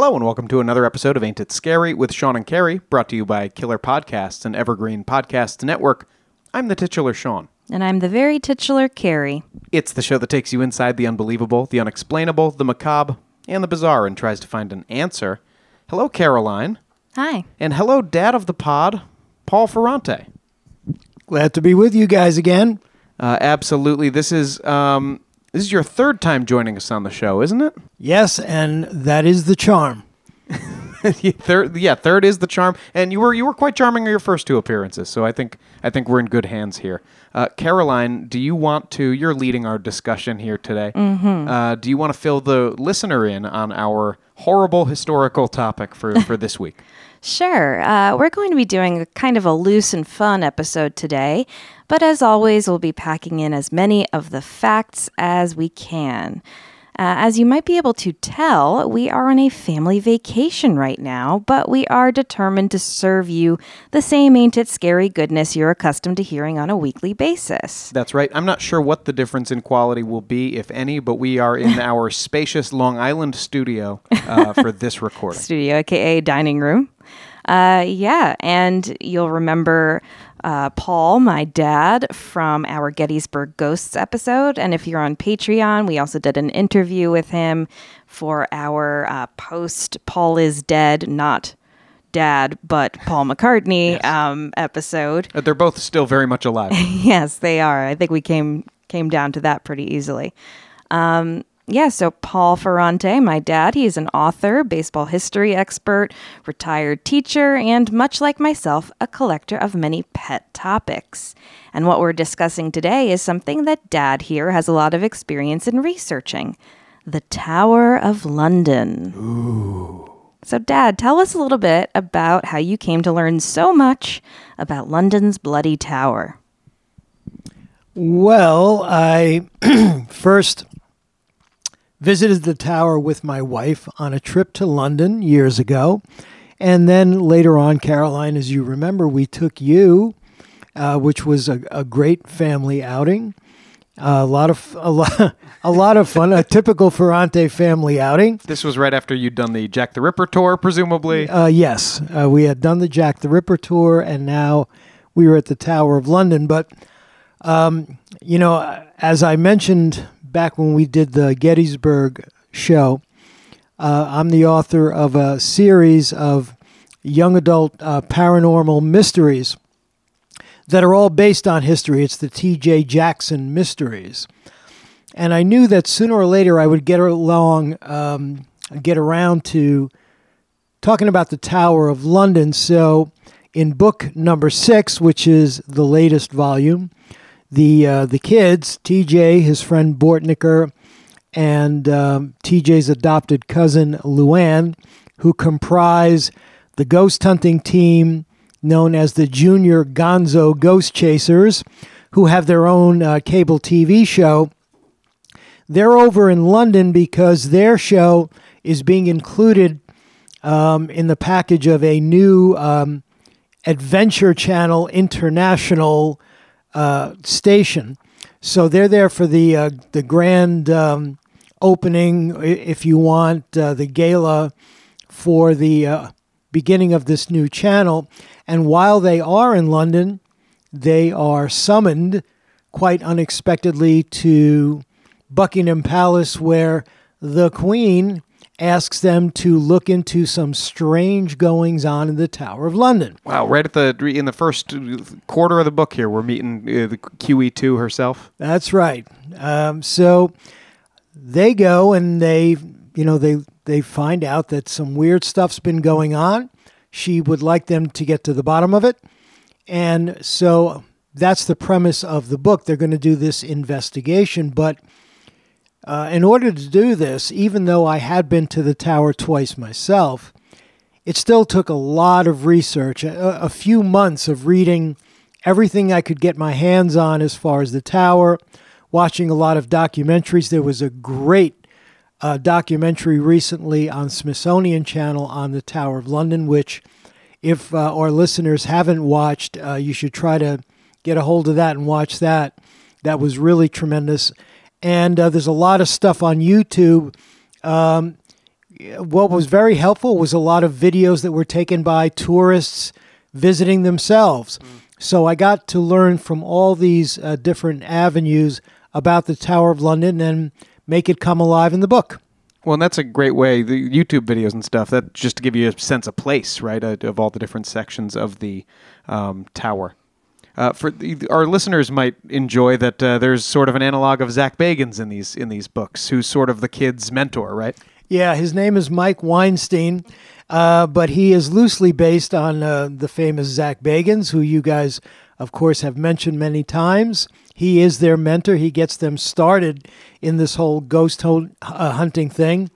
Hello and welcome to another episode of Ain't It Scary with Sean and Carrie, brought to you by Killer Podcasts and Evergreen Podcasts Network. I'm the titular Sean. And I'm the very titular Carrie. It's the show that takes you inside the unbelievable, the unexplainable, the macabre, and the bizarre and tries to find an answer. Hello, Caroline. Hi. And hello, Dad of the Pod, Paul Ferrante. Glad to be with you guys again. Uh, absolutely. This is um, this is your third time joining us on the show, isn't it? Yes, and that is the charm. third, yeah, third is the charm, and you were you were quite charming in your first two appearances. So I think I think we're in good hands here. Uh, Caroline, do you want to? You're leading our discussion here today. Mm-hmm. Uh, do you want to fill the listener in on our horrible historical topic for for this week? Sure. Uh, we're going to be doing a kind of a loose and fun episode today, but as always, we'll be packing in as many of the facts as we can. Uh, as you might be able to tell, we are on a family vacation right now, but we are determined to serve you the same ain't it scary goodness you're accustomed to hearing on a weekly basis. That's right. I'm not sure what the difference in quality will be, if any, but we are in our spacious Long Island studio uh, for this recording. Studio, aka dining room. Uh, yeah, and you'll remember uh, Paul, my dad, from our Gettysburg Ghosts episode. And if you're on Patreon, we also did an interview with him for our uh, post Paul is Dead, not dad, but Paul McCartney yes. um, episode. Uh, they're both still very much alive. yes, they are. I think we came came down to that pretty easily. Um, yeah, so Paul Ferrante, my dad, he's an author, baseball history expert, retired teacher, and much like myself, a collector of many pet topics. And what we're discussing today is something that dad here has a lot of experience in researching the Tower of London. Ooh. So, Dad, tell us a little bit about how you came to learn so much about London's Bloody Tower. Well, I first visited the tower with my wife on a trip to London years ago. And then later on, Caroline, as you remember, we took you, uh, which was a, a, great family outing. Uh, a lot of a lot, a lot of fun. A typical Ferrante family outing. This was right after you'd done the Jack the Ripper tour, presumably. Uh, yes, uh, we had done the Jack the Ripper tour, and now we were at the Tower of London. But um, you know, as I mentioned back when we did the Gettysburg show. Uh, I'm the author of a series of young adult uh, paranormal mysteries that are all based on history. It's the T.J. Jackson mysteries. And I knew that sooner or later I would get along, um, get around to talking about the Tower of London. So in book number six, which is the latest volume, the uh, the kids, TJ, his friend Bortnicker, and um, TJ's adopted cousin Luann, who comprise the ghost hunting team known as the Junior Gonzo Ghost Chasers, who have their own uh, cable TV show. They're over in London because their show is being included um, in the package of a new um, Adventure Channel International uh, station. So they're there for the uh, the grand um, opening, if you want, uh, the gala for the uh, beginning of this new channel. And while they are in London, they are summoned quite unexpectedly to Buckingham Palace, where the Queen asks them to look into some strange goings on in the Tower of London. Wow! Right at the in the first quarter of the book here, we're meeting uh, the QE2 herself. That's right. Um, so they go and they, you know, they they find out that some weird stuff's been going on. She would like them to get to the bottom of it, and so that's the premise of the book. They're going to do this investigation, but uh, in order to do this, even though I had been to the tower twice myself, it still took a lot of research, a, a few months of reading everything I could get my hands on as far as the tower, watching a lot of documentaries. There was a great uh, documentary recently on Smithsonian Channel on the Tower of London, which, if uh, our listeners haven't watched, uh, you should try to get a hold of that and watch that. That was really tremendous and uh, there's a lot of stuff on YouTube. Um, what was very helpful was a lot of videos that were taken by tourists visiting themselves. So I got to learn from all these uh, different avenues about the Tower of London and make it come alive in the book. Well, and that's a great way. The YouTube videos and stuff. That just to give you a sense of place, right, uh, of all the different sections of the um, tower. Uh, for the, our listeners, might enjoy that uh, there's sort of an analog of Zach Bagans in these in these books, who's sort of the kid's mentor, right? Yeah, his name is Mike Weinstein, uh, but he is loosely based on uh, the famous Zach Bagans, who you guys, of course, have mentioned many times. He is their mentor. He gets them started in this whole ghost ho- uh, hunting thing.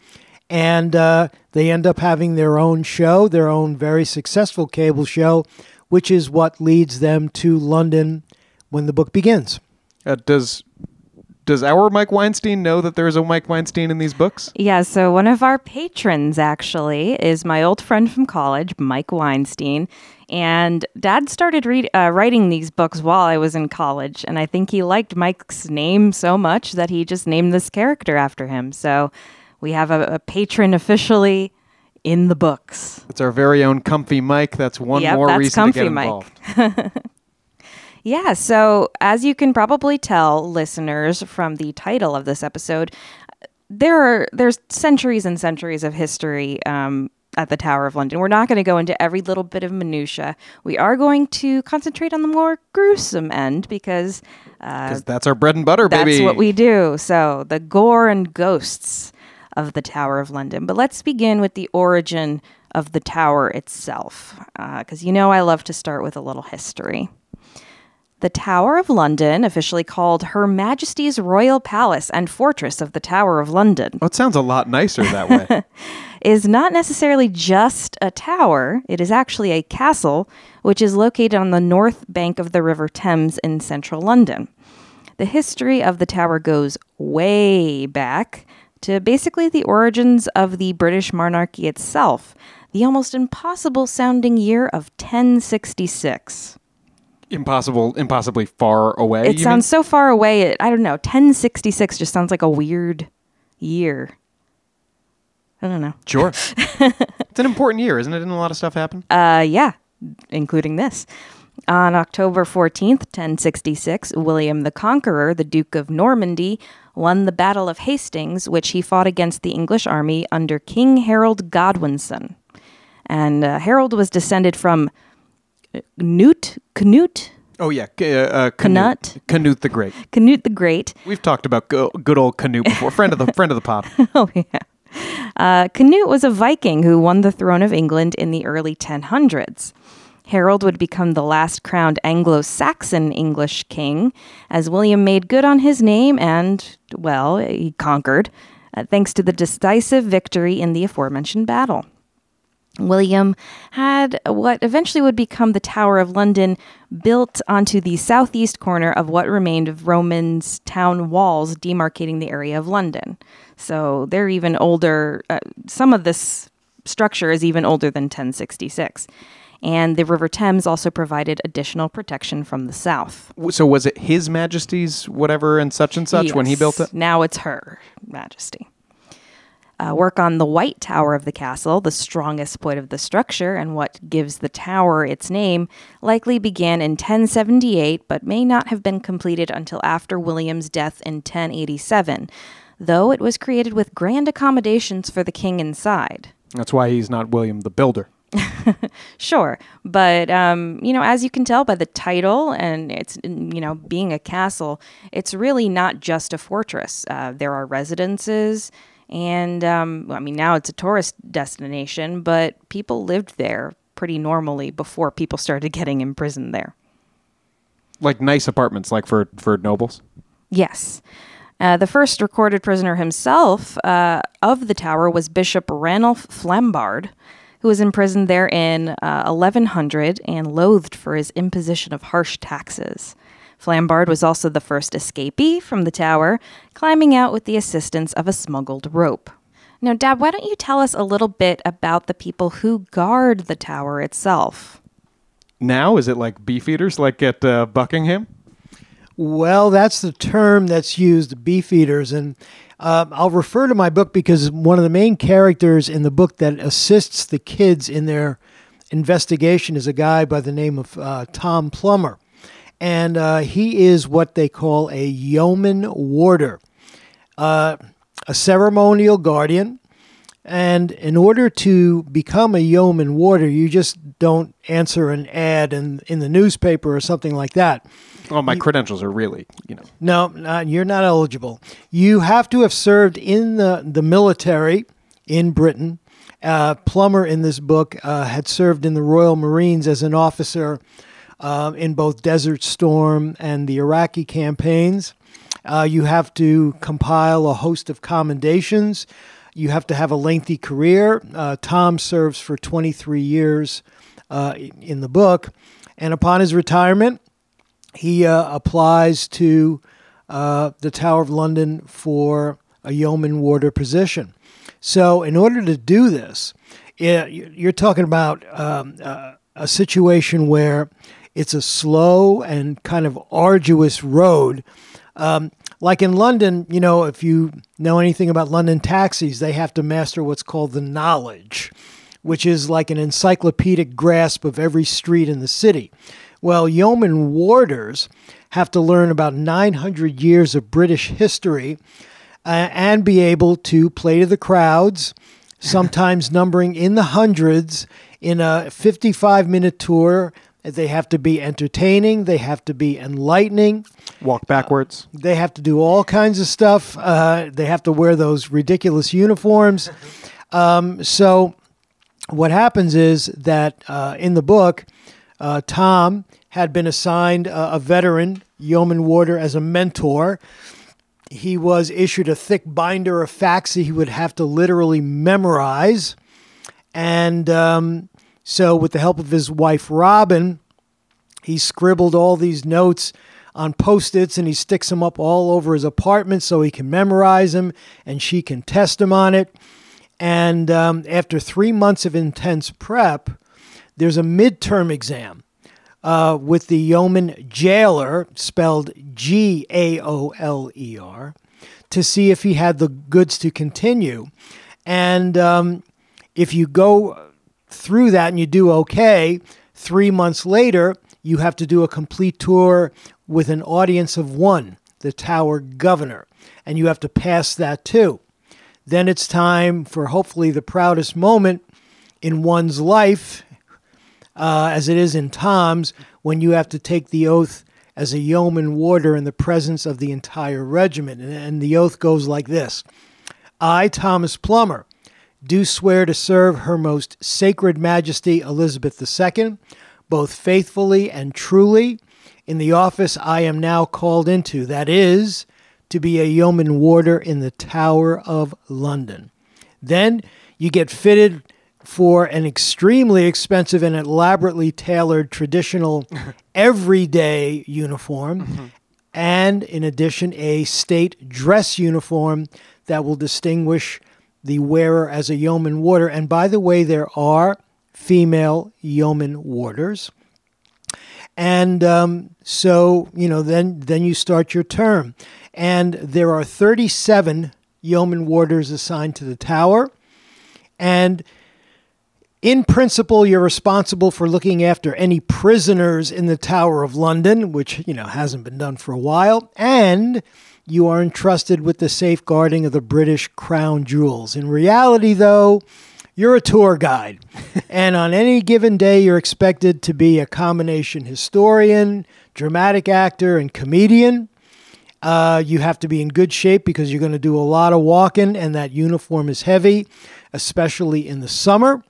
And uh, they end up having their own show, their own very successful cable show, which is what leads them to London when the book begins. Uh, does does our Mike Weinstein know that there is a Mike Weinstein in these books? Yeah, so one of our patrons actually is my old friend from college, Mike Weinstein. And dad started read, uh, writing these books while I was in college. And I think he liked Mike's name so much that he just named this character after him. So we have a, a patron officially in the books. It's our very own Comfy Mike. That's one Yep, more that's reason Comfy to get Mike. involved. Yeah, so as you can probably tell, listeners, from the title of this episode, there are there's centuries and centuries of history um, at the Tower of London. We're not going to go into every little bit of minutia. We are going to concentrate on the more gruesome end because uh, 'Cause that's our bread and butter, that's baby. what we do. So the gore and ghosts of the Tower of London. But let's begin with the origin of the tower itself, uh, because you know I love to start with a little history. The Tower of London, officially called Her Majesty's Royal Palace and Fortress of the Tower of London, Oh, it sounds a lot nicer that way. is not necessarily just a tower. It is actually a castle, which is located on the north bank of the River Thames in central London. The history of the tower goes way back to basically the origins of the British monarchy itself, the almost impossible sounding year of 1066. Impossible, impossibly far away. It sounds so far away. It, I don't know. 1066 just sounds like a weird year. I don't know. Sure. it's an important year, isn't it? Didn't a lot of stuff happened Uh, yeah, including this. On October 14th, 1066, William the Conqueror, the Duke of Normandy, won the Battle of Hastings, which he fought against the English army under King Harold Godwinson. And uh, Harold was descended from uh, Knut, oh yeah, uh, uh, Canute. Canute the Great. Canute the Great. We've talked about go- good old Canute before. friend of the friend of the pod. Oh, yeah. Uh, Canute was a Viking who won the throne of England in the early 1000s. Harold would become the last crowned Anglo Saxon English king, as William made good on his name and, well, he conquered, uh, thanks to the decisive victory in the aforementioned battle. William had what eventually would become the Tower of London built onto the southeast corner of what remained of Romans' town walls demarcating the area of London. So they're even older. Uh, some of this structure is even older than 1066. And the River Thames also provided additional protection from the south. So was it His Majesty's whatever and such and such when he built it? Now it's her majesty. Uh, work on the White Tower of the castle, the strongest point of the structure and what gives the tower its name, likely began in 1078 but may not have been completed until after William's death in 1087, though it was created with grand accommodations for the king inside. That's why he's not William the Builder. Sure, but um, you know, as you can tell by the title and it's you know being a castle, it's really not just a fortress. Uh, there are residences, and um, I mean now it's a tourist destination, but people lived there pretty normally before people started getting imprisoned there. Like nice apartments, like for for nobles. Yes. Uh, the first recorded prisoner himself uh, of the tower was Bishop Ranulph Flambard, who was imprisoned there in uh, 1100 and loathed for his imposition of harsh taxes. Flambard was also the first escapee from the tower, climbing out with the assistance of a smuggled rope. Now, Dad, why don't you tell us a little bit about the people who guard the tower itself? Now is it like beefeaters, like at uh, Buckingham? Well, that's the term that's used, beef eaters. And Uh, I'll refer to my book because one of the main characters in the book that assists the kids in their investigation is a guy by the name of uh, Tom Plummer. And uh, he is what they call a yeoman warder, uh, a ceremonial guardian. And in order to become a yeoman warder, you just don't answer an ad in, in the newspaper or something like that. Well, my credentials are really, you know. No, not, you're not eligible. You have to have served in the, the military in Britain. Uh, Plummer in this book uh, had served in the Royal Marines as an officer uh, in both Desert Storm and the Iraqi campaigns. Uh, you have to compile a host of commendations. You have to have a lengthy career. Uh, Tom serves for 23 years uh, in the book. And upon his retirement, he uh, applies to uh, the Tower of London for a yeoman warder position. So, in order to do this, it, you're talking about um, uh, a situation where it's a slow and kind of arduous road. Um, like in London, you know, if you know anything about London taxis, they have to master what's called the knowledge, which is like an encyclopedic grasp of every street in the city. Well, yeoman warders have to learn about 900 years of British history uh, and be able to play to the crowds, sometimes numbering in the hundreds in a 55 minute tour. They have to be entertaining, they have to be enlightening. Walk backwards. They have to do all kinds of stuff. Uh, they have to wear those ridiculous uniforms. Um, so, what happens is that uh, in the book, uh, Tom had been assigned a, a veteran yeoman warder as a mentor. He was issued a thick binder of facts that he would have to literally memorize. And um, so, with the help of his wife, Robin, he scribbled all these notes on post its and he sticks them up all over his apartment so he can memorize them and she can test him on it. And um, after three months of intense prep, there's a midterm exam uh, with the yeoman jailer, spelled G A O L E R, to see if he had the goods to continue. And um, if you go through that and you do okay, three months later, you have to do a complete tour with an audience of one, the Tower Governor, and you have to pass that too. Then it's time for hopefully the proudest moment in one's life, uh, as it is in Tom's, when you have to take the oath as a yeoman warder in the presence of the entire regiment. And, and the oath goes like this I, Thomas Plummer, do swear to serve Her Most Sacred Majesty Elizabeth II, both faithfully and truly, in the office I am now called into, that is, to be a yeoman warder in the Tower of London. Then you get fitted for an extremely expensive and elaborately tailored traditional everyday uniform, mm-hmm. and in addition, a state dress uniform that will distinguish the wearer as a yeoman warder. And by the way, there are female yeoman warders. And um, so, you know, then then you start your term, and there are 37 yeoman warders assigned to the tower, and in principle, you're responsible for looking after any prisoners in the Tower of London, which, you know, hasn't been done for a while, and you are entrusted with the safeguarding of the British crown jewels. In reality, though, you're a tour guide, and on any given day, you're expected to be a combination historian, dramatic actor, and comedian. Uh, you have to be in good shape because you're going to do a lot of walking, and that uniform is heavy, especially in the summer.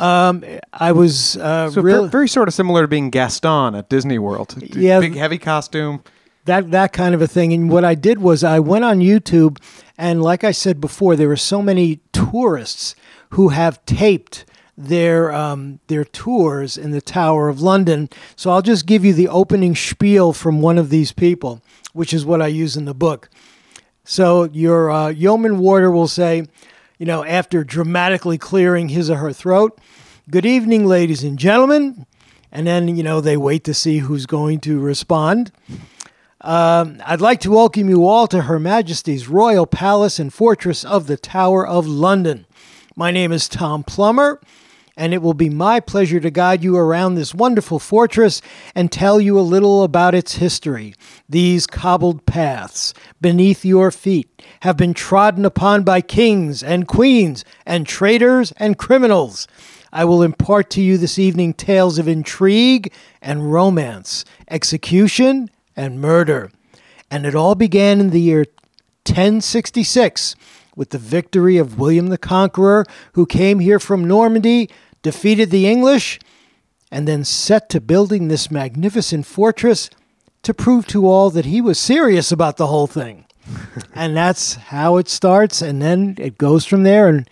Um, I was uh, So real ver- very sort of similar to being Gaston at Disney World. Yeah. Big heavy costume. That that kind of a thing. And what I did was I went on YouTube, and like I said before, there were so many tourists who have taped their um, their tours in the Tower of London. So I'll just give you the opening spiel from one of these people, which is what I use in the book. So your uh, yeoman warder will say, you know, after dramatically clearing his or her throat, "Good evening, ladies and gentlemen," and then you know they wait to see who's going to respond. Um, I'd like to welcome you all to Her Majesty's Royal Palace and Fortress of the Tower of London. My name is Tom Plummer, and it will be my pleasure to guide you around this wonderful fortress and tell you a little about its history. These cobbled paths beneath your feet have been trodden upon by kings and queens and traitors and criminals. I will impart to you this evening tales of intrigue and romance, execution and murder. And it all began in the year 1066 with the victory of William the Conqueror, who came here from Normandy, defeated the English, and then set to building this magnificent fortress to prove to all that he was serious about the whole thing. and that's how it starts, and then it goes from there. And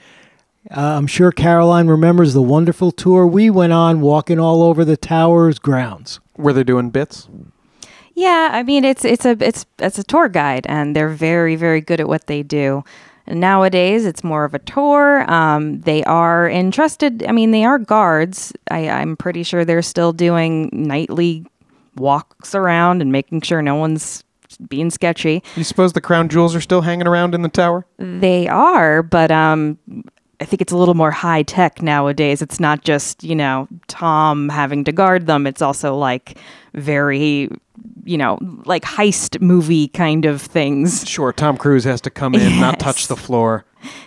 uh, I'm sure Caroline remembers the wonderful tour we went on, walking all over the tower's grounds. Were they doing bits? Yeah, I mean it's it's a it's it's a tour guide, and they're very very good at what they do. Nowadays, it's more of a tour. Um, they are entrusted. I mean, they are guards. I, I'm pretty sure they're still doing nightly walks around and making sure no one's being sketchy. You suppose the crown jewels are still hanging around in the tower? They are, but um, I think it's a little more high tech nowadays. It's not just, you know, Tom having to guard them. It's also like very, you know, like heist movie kind of things. Sure, Tom Cruise has to come in, not touch the floor.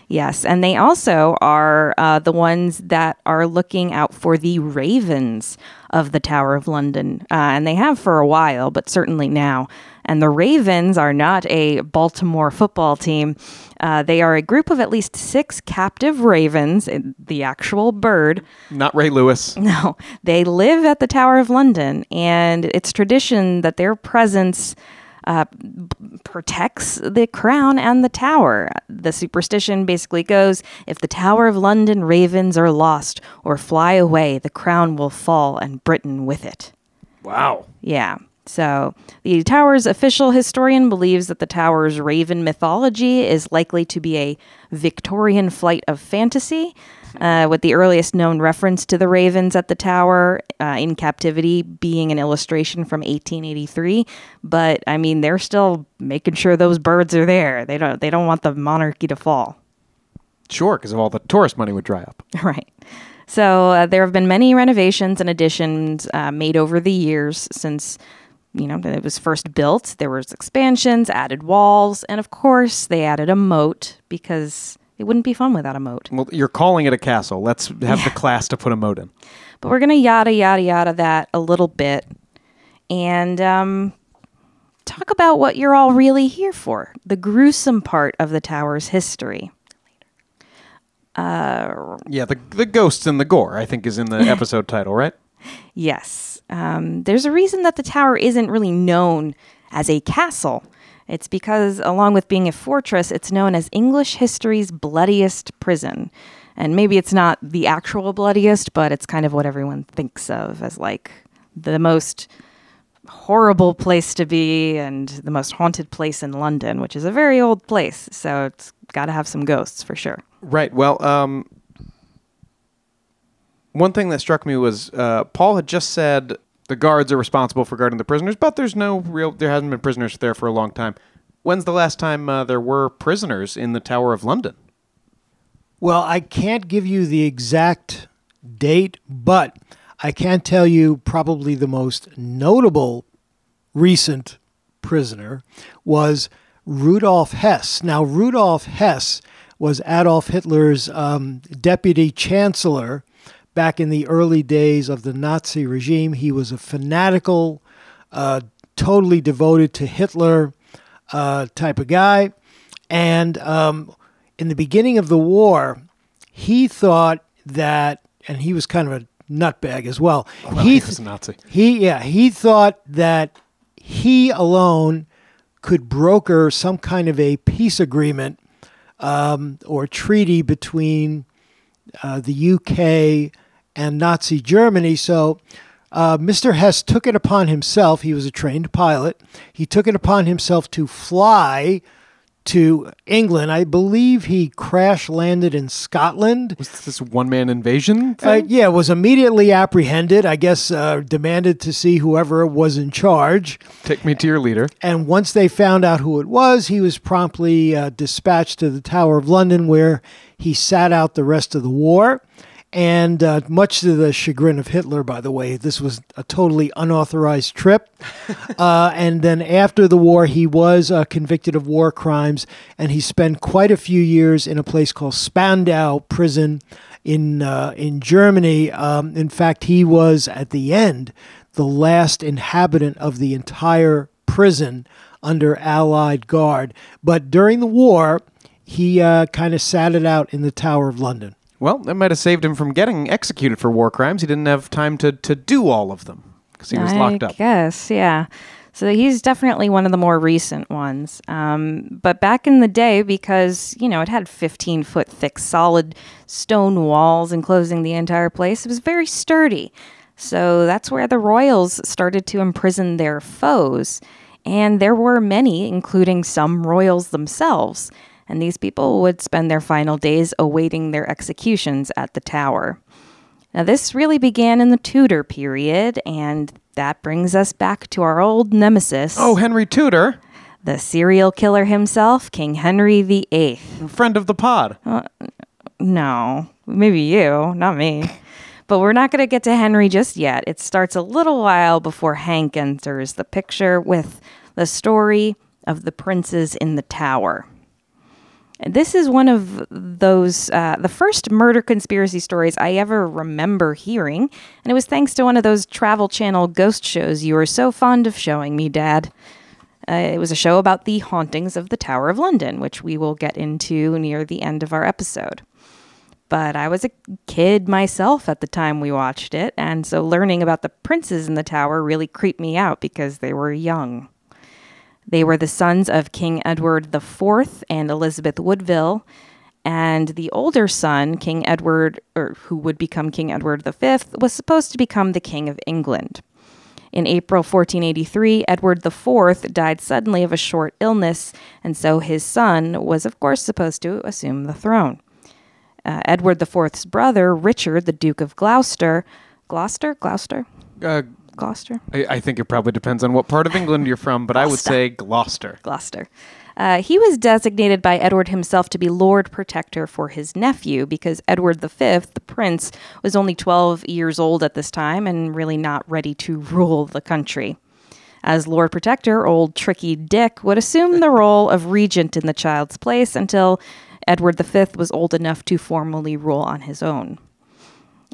Yes. And they also are uh, the ones that are looking out for the ravens of the Tower of London. Uh, and they have for a while, but certainly now. And the Ravens are not a Baltimore football team. Uh, they are a group of at least six captive ravens, uh, the actual bird, Not Ray Lewis. no, they live at the Tower of London, and it's tradition that their presence uh, b- protects the crown and the tower. The superstition basically goes if the Tower of London ravens are lost or fly away, the crown will fall and Britain with it. Wow. Yeah. So the tower's official historian believes that the tower's raven mythology is likely to be a Victorian flight of fantasy, uh, with the earliest known reference to the ravens at the tower uh, in captivity being an illustration from 1883. But I mean, they're still making sure those birds are there. They don't. They don't want the monarchy to fall. Sure, because of all the tourist money would dry up. Right. So uh, there have been many renovations and additions uh, made over the years since you know it was first built. There was expansions, added walls, and of course they added a moat because it wouldn't be fun without a moat. Well, you're calling it a castle. Let's have the class to put a moat in. But we're gonna yada yada yada that a little bit, and um, talk about what you're all really here for: the gruesome part of the tower's history. Uh, yeah, the the ghosts and the gore, I think, is in the episode title, right? Yes. Um, there's a reason that the tower isn't really known as a castle. It's because, along with being a fortress, it's known as English history's bloodiest prison. And maybe it's not the actual bloodiest, but it's kind of what everyone thinks of as like the most horrible place to be and the most haunted place in London, which is a very old place. So it's got to have some ghosts for sure. Right. Well, um, one thing that struck me was uh, Paul had just said the guards are responsible for guarding the prisoners, but there's no real. There hasn't been prisoners there for a long time. When's the last time uh, there were prisoners in the Tower of London? Well, I can't give you the exact date, but I can tell you probably the most notable recent prisoner was Rudolf Hess. Now, Rudolf Hess was Adolf Hitler's um, deputy chancellor back in the early days of the Nazi regime. He was a fanatical, uh, totally devoted to Hitler uh, type of guy. And um, in the beginning of the war, he thought that, and he was kind of a nutbag as well. he he, was a Nazi. he, yeah, he thought that he alone could broker some kind of a peace agreement um, or treaty between uh, the UK and Nazi Germany. So uh, Mr. Hess took it upon himself. He was a trained pilot. He took it upon himself to fly to England. I believe he crash landed in Scotland. Was this one man invasion Uh, thing? yeah, was immediately apprehended. I guess uh, demanded to see whoever was in charge. Take me to your leader. And once they found out who it was, he was promptly uh, dispatched to the Tower of London, where he sat out the rest of the war. And uh, much to the chagrin of Hitler, by the way, this was a totally unauthorized trip. uh, and then after the war, he was uh, convicted of war crimes, and he spent quite a few years in a place called Spandau prison in uh, in Germany. Um, in fact, he was at the end the last inhabitant of the entire prison under Allied guard. But during the war, he uh, kind of sat it out in the Tower of London. Well, that might have saved him from getting executed for war crimes. He didn't have time to, to do all of them because he was locked up. I guess, yeah. So he's definitely one of the more recent ones. Um, but back in the day, because, you know, it had 15 foot thick solid stone walls enclosing the entire place, it was very sturdy. So that's where the royals started to imprison their foes. And there were many, including some royals themselves. And these people would spend their final days awaiting their executions at the tower. Now, this really began in the Tudor period, and that brings us back to our old nemesis, Oh, Henry Tudor, the serial killer himself, King Henry VIII. friend of the pod. Uh, no, maybe you, not me. But we're not going to get to Henry just yet. It starts a little while before Hank enters the picture with the story of the princes in the tower. This is one of those, uh, the first murder conspiracy stories I ever remember hearing. And it was thanks to one of those Travel Channel ghost shows you were so fond of showing me, Dad. Uh, it was a show about the hauntings of the Tower of London, which we will get into near the end of our episode. But I was a kid myself at the time we watched it, and so learning about the princes in the tower really creeped me out because they were young. They were the sons of King Edward IV and Elizabeth Woodville, and the older son, King Edward, or who would become King Edward V, was supposed to become the King of England. In April 1483, Edward IV died suddenly of a short illness, and so his son was, of course, supposed to assume the throne. Uh, Edward IV's brother, Richard, the Duke of Gloucester, Gloucester, Gloucester, Uh, Gloucester, I, I think it probably depends on what part of England you're from, but I would say Gloucester. Gloucester. Uh, he was designated by Edward himself to be Lord Protector for his nephew because Edward V, the prince, was only 12 years old at this time and really not ready to rule the country. As Lord Protector, old Tricky Dick would assume the role of regent in the child's place until Edward V was old enough to formally rule on his own.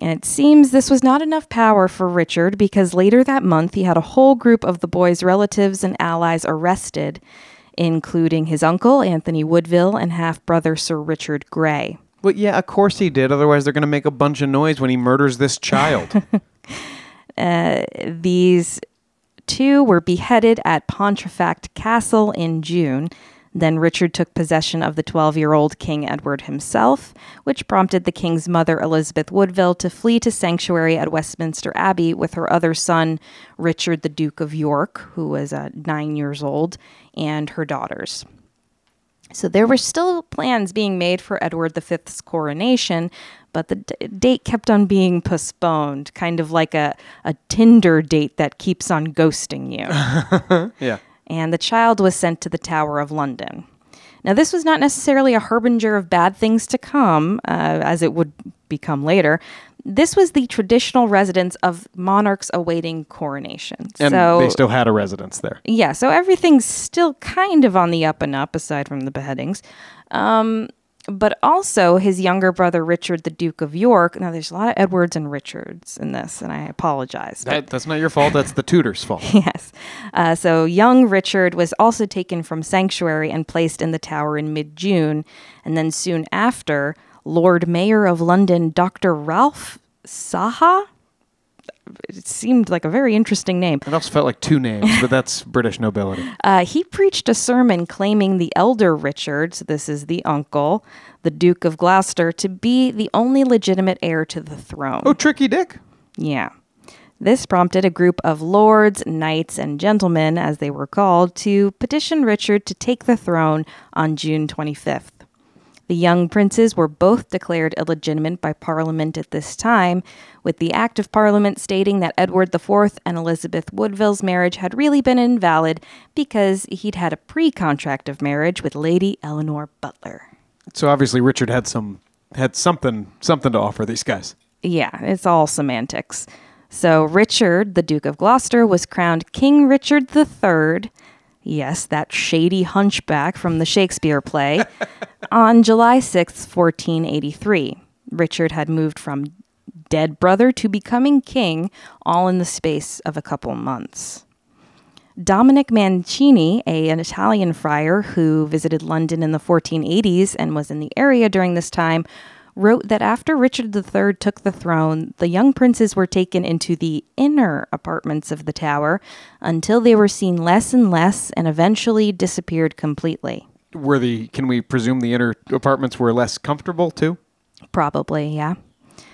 And it seems this was not enough power for Richard because later that month he had a whole group of the boy's relatives and allies arrested, including his uncle, Anthony Woodville, and half brother Sir Richard Grey. Well, yeah, of course he did. Otherwise, they're going to make a bunch of noise when he murders this child. Uh, these two were beheaded at Pontefract Castle in June. Then Richard took possession of the 12 year old King Edward himself, which prompted the king's mother, Elizabeth Woodville, to flee to sanctuary at Westminster Abbey with her other son, Richard, the Duke of York, who was uh, nine years old, and her daughters. So there were still plans being made for Edward V's coronation, but the d- date kept on being postponed, kind of like a, a Tinder date that keeps on ghosting you. yeah. And the child was sent to the Tower of London. Now, this was not necessarily a harbinger of bad things to come, uh, as it would become later. This was the traditional residence of monarchs awaiting coronation. And so, they still had a residence there. yeah, so everything's still kind of on the up and up, aside from the beheadings. Um, but also his younger brother Richard, the Duke of York. Now, there's a lot of Edwards and Richards in this, and I apologize. That, that's not your fault. That's the Tudors' fault. yes. Uh, so young Richard was also taken from sanctuary and placed in the tower in mid June. And then soon after, Lord Mayor of London, Dr. Ralph Saha. It seemed like a very interesting name. It also felt like two names, but that's British nobility. Uh, he preached a sermon claiming the elder Richard, so this is the uncle, the Duke of Gloucester, to be the only legitimate heir to the throne. Oh, Tricky Dick. Yeah. This prompted a group of lords, knights, and gentlemen, as they were called, to petition Richard to take the throne on June 25th. The young princes were both declared illegitimate by Parliament at this time, with the Act of Parliament stating that Edward IV and Elizabeth Woodville's marriage had really been invalid because he'd had a pre contract of marriage with Lady Eleanor Butler. So obviously Richard had some had something something to offer these guys. Yeah, it's all semantics. So Richard, the Duke of Gloucester, was crowned King Richard III. Yes, that shady hunchback from the Shakespeare play. on July 6, 1483. Richard had moved from dead brother to becoming king, all in the space of a couple months. Dominic Mancini, a, an Italian friar who visited London in the 1480s and was in the area during this time, wrote that after Richard III took the throne, the young princes were taken into the inner apartments of the tower until they were seen less and less and eventually disappeared completely. Were the can we presume the inner apartments were less comfortable too? Probably, yeah.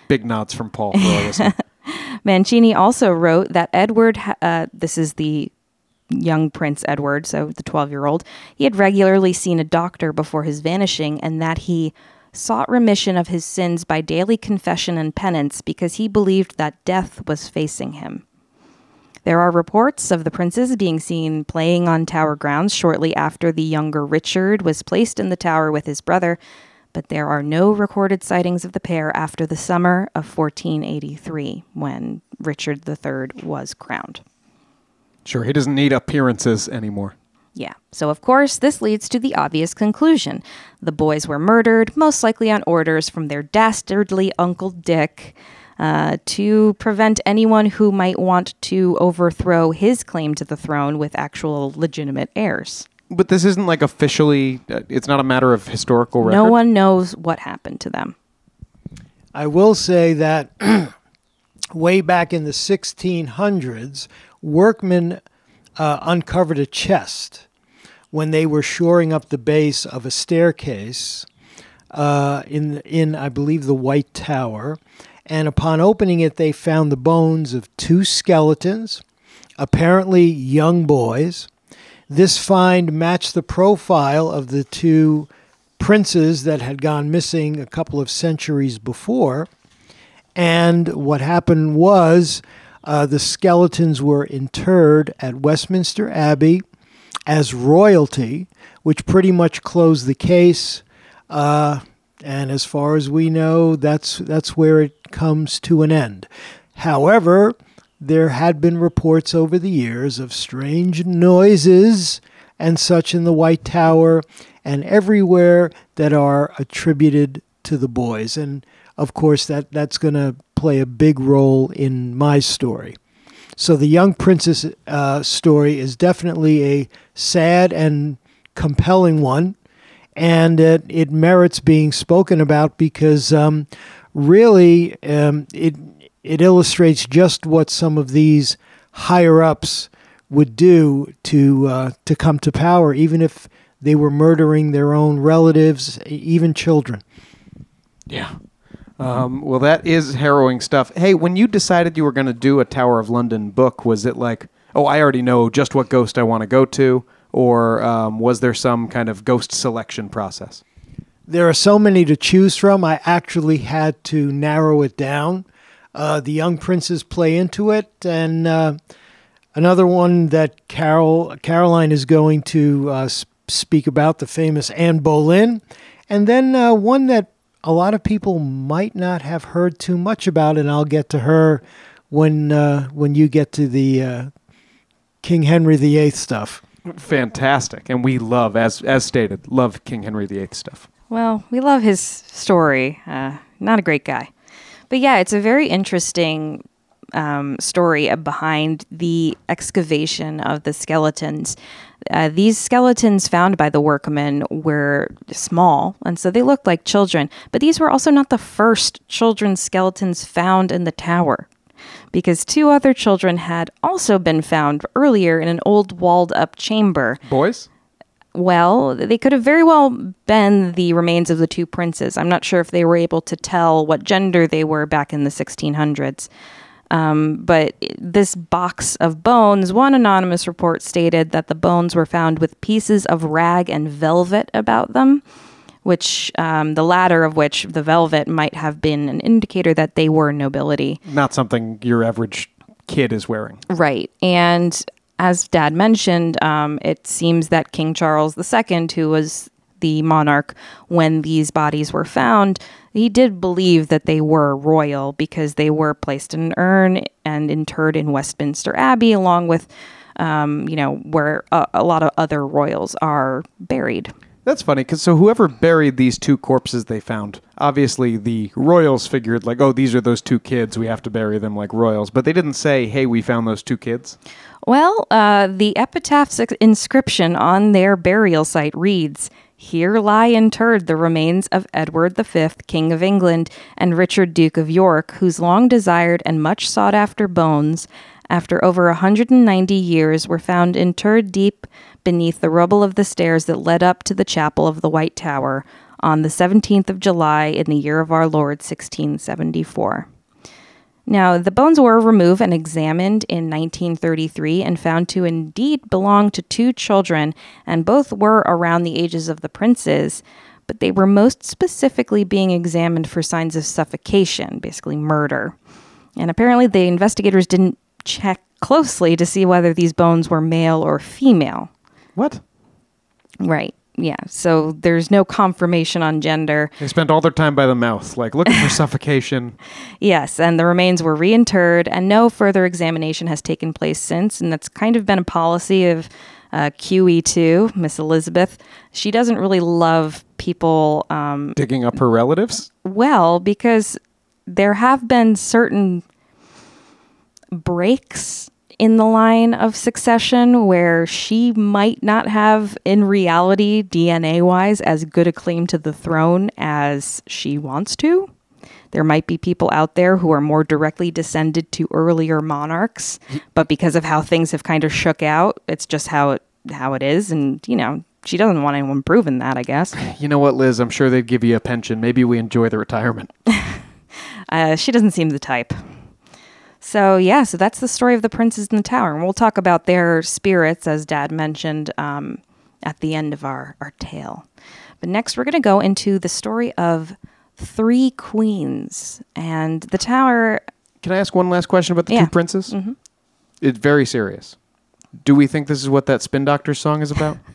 Big nods from Paul for all listening. Mancini also wrote that Edward, uh, this is the young Prince Edward, so the 12 year old, he had regularly seen a doctor before his vanishing and that he sought remission of his sins by daily confession and penance because he believed that death was facing him. There are reports of the princes being seen playing on tower grounds shortly after the younger Richard was placed in the tower with his brother, but there are no recorded sightings of the pair after the summer of 1483 when Richard III was crowned. Sure, he doesn't need appearances anymore. Yeah. So, of course, this leads to the obvious conclusion. The boys were murdered, most likely on orders from their dastardly Uncle Dick, uh, to prevent anyone who might want to overthrow his claim to the throne with actual legitimate heirs. But this isn't like officially, uh, it's not a matter of historical record. No one knows what happened to them. I will say that way back in the 1600s, workmen uh, uncovered a chest when they were shoring up the base of a staircase uh, in in I believe the White Tower, and upon opening it, they found the bones of two skeletons, apparently young boys. This find matched the profile of the two princes that had gone missing a couple of centuries before. And what happened was uh, the skeletons were interred at Westminster Abbey as royalty, which pretty much closed the case. Uh, and as far as we know, that's that's where it comes to an end. However, there had been reports over the years of strange noises and such in the White Tower and everywhere that are attributed to the boys. And of course, that, that's going to play a big role in my story. So the young princess uh, story is definitely a sad and compelling one, and it, it merits being spoken about because um, really um, it it illustrates just what some of these higher ups would do to uh, to come to power, even if they were murdering their own relatives, even children. Yeah. Um, well, that is harrowing stuff. Hey, when you decided you were going to do a Tower of London book, was it like, oh, I already know just what ghost I want to go to? Or um, was there some kind of ghost selection process? There are so many to choose from. I actually had to narrow it down. Uh, the young princes play into it, and uh, another one that Carol Caroline is going to uh, speak about, the famous Anne Boleyn, and then uh, one that a lot of people might not have heard too much about, it, and I'll get to her when uh, when you get to the uh, King Henry VIII stuff. Fantastic, and we love, as as stated, love King Henry VIII stuff. Well, we love his story. Uh, not a great guy, but yeah, it's a very interesting um, story behind the excavation of the skeletons. Uh, these skeletons found by the workmen were small, and so they looked like children. But these were also not the first children's skeletons found in the tower, because two other children had also been found earlier in an old walled up chamber. Boys? Well, they could have very well been the remains of the two princes. I'm not sure if they were able to tell what gender they were back in the 1600s. Um, but this box of bones, one anonymous report stated that the bones were found with pieces of rag and velvet about them, which um, the latter of which, the velvet, might have been an indicator that they were nobility. Not something your average kid is wearing. Right. And as Dad mentioned, um, it seems that King Charles II, who was the monarch when these bodies were found, he did believe that they were royal because they were placed in an urn and interred in Westminster Abbey, along with, um, you know, where a, a lot of other royals are buried. That's funny because so whoever buried these two corpses they found, obviously the royals figured like, oh, these are those two kids. We have to bury them like royals, but they didn't say, hey, we found those two kids. Well, uh, the epitaph's inscription on their burial site reads Here lie interred the remains of Edward V, King of England, and Richard, Duke of York, whose long desired and much sought after bones, after over a 190 years, were found interred deep beneath the rubble of the stairs that led up to the chapel of the White Tower on the 17th of July in the year of our Lord 1674. Now, the bones were removed and examined in 1933 and found to indeed belong to two children, and both were around the ages of the princes, but they were most specifically being examined for signs of suffocation, basically murder. And apparently, the investigators didn't check closely to see whether these bones were male or female. What? Right. Yeah. So there's no confirmation on gender. They spent all their time by the mouth, like looking for suffocation. Yes, and the remains were reinterred, and no further examination has taken place since. And that's kind of been a policy of uh, QE2, Miss Elizabeth. She doesn't really love people, um, Digging up her relatives. well, because there have been certain breaks in the line of succession where she might not have, in reality, DNA wise, as good a claim to the throne as she wants to. There might be people out there who are more directly descended to earlier monarchs, but because of how things have kind of shook out, it's just how it how it is, and you know she doesn't want anyone proving that. I guess You know what, Liz? I'm sure they'd give you a pension. Maybe we enjoy the retirement. uh, she doesn't seem the type. So yeah, so that's the story of the princes in the tower, and we'll talk about their spirits, as Dad mentioned, um, at the end of our our tale. But next, we're going to go into the story of three queens and the tower. Can I ask one last question about the Yeah. two princes? It's very serious. Do we think this is what that Spin doctor song is about?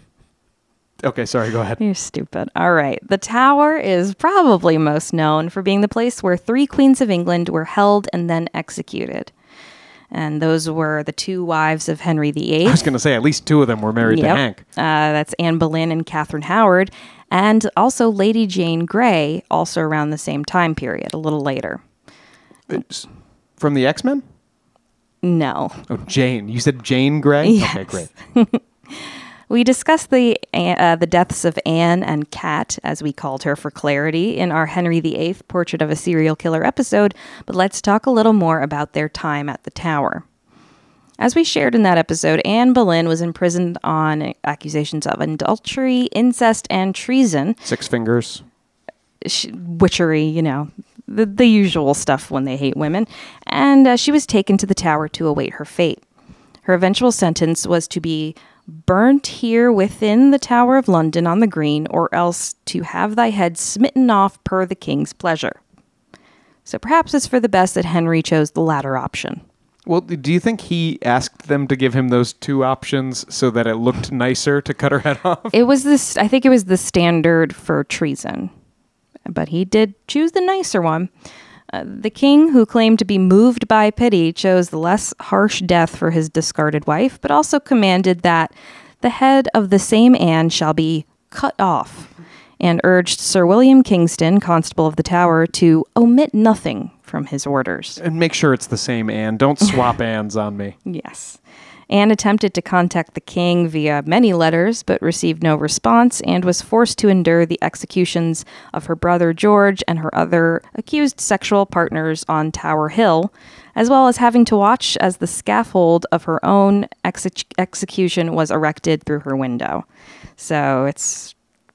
okay, sorry, go ahead. You're stupid. All right. The Tower is probably most known for being the place where three queens of England were held and then executed. And those were the two wives of Henry VIII. I was going to say at least two of them were married to Hank. Uh, that's Anne Boleyn and Catherine Howard, and also Lady Jane Grey, also around the same time period, a little later. It's from the X Men? No. Oh, Jane. You said Jane Grey? Yes. Okay, great. We discussed the uh, the deaths of Anne and Cat, as we called her for clarity, in our Henry VIII Portrait of a Serial Killer episode, but let's talk a little more about their time at the Tower. As we shared in that episode, Anne Boleyn was imprisoned on accusations of adultery, incest, and treason. Six fingers. witchery, you know, the, the usual stuff when they hate women. And uh, she was taken to the tower to await her fate. Her eventual sentence was to be burnt here within the Tower of London on the green, or else to have thy head smitten off per the king's pleasure. So perhaps it's for the best that Henry chose the latter option. Well, do you think he asked them to give him those two options so that it looked nicer to cut her head off? It was this, I think it was the standard for treason, but he did choose the nicer one. Uh, the king, who claimed to be moved by pity, chose the less harsh death for his discarded wife, but also commanded that the head of the same Anne shall be cut off, and urged Sir William Kingston, Constable of the Tower, to omit nothing from his orders. And make sure it's the same Anne. Don't swap Anns on me. Yes. Anne attempted to contact the king via many letters, but received no response and was forced to endure the executions of her brother George and her other accused sexual partners on Tower Hill, as well as having to watch as the scaffold of her own exe- execution was erected through her window. So it's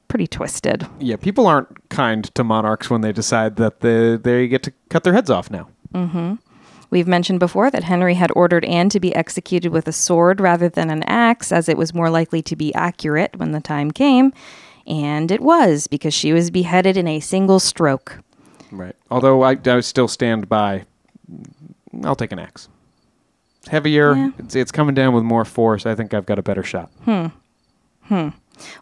pretty twisted. Yeah, people aren't kind to monarchs when they decide that the, they get to cut their heads off now. Mm-hmm. We've mentioned before that Henry had ordered Anne to be executed with a sword rather than an axe, as it was more likely to be accurate when the time came. And it was, because she was beheaded in a single stroke. Right. Although I, I still stand by, I'll take an axe. Heavier. Yeah. It's, it's coming down with more force. I think I've got a better shot. Hmm. Hmm.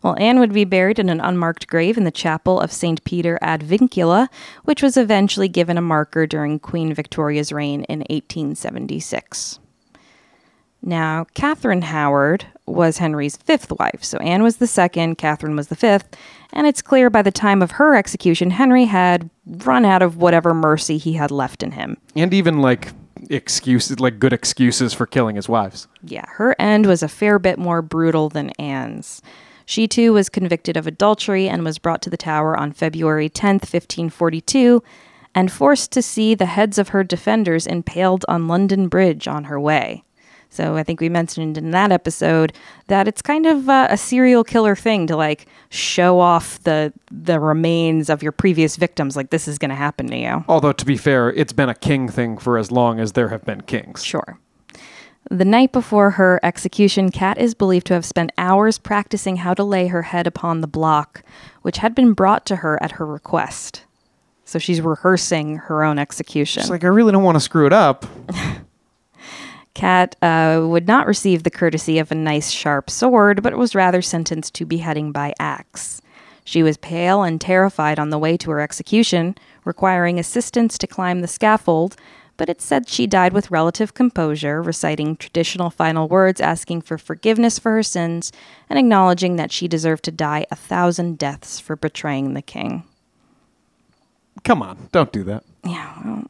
Well, Anne would be buried in an unmarked grave in the chapel of St. Peter ad Vincula, which was eventually given a marker during Queen Victoria's reign in 1876. Now, Catherine Howard was Henry's fifth wife, so Anne was the second, Catherine was the fifth, and it's clear by the time of her execution, Henry had run out of whatever mercy he had left in him. And even like excuses, like good excuses for killing his wives. Yeah, her end was a fair bit more brutal than Anne's. She too was convicted of adultery and was brought to the Tower on February 10th, 1542, and forced to see the heads of her defenders impaled on London Bridge on her way. So I think we mentioned in that episode that it's kind of uh, a serial killer thing to like show off the the remains of your previous victims like this is going to happen to you. Although, to be fair, it's been a king thing for as long as there have been kings. Sure. The night before her execution, Kat is believed to have spent hours practicing how to lay her head upon the block, which had been brought to her at her request. So she's rehearsing her own execution. It's like, I really don't want to screw it up. Kat uh, would not receive the courtesy of a nice sharp sword, but was rather sentenced to beheading by axe. She was pale and terrified on the way to her execution, requiring assistance to climb the scaffold, but it said she died with relative composure, reciting traditional final words asking for forgiveness for her sins and acknowledging that she deserved to die a thousand deaths for betraying the king. Come on, don't do that. Yeah, well,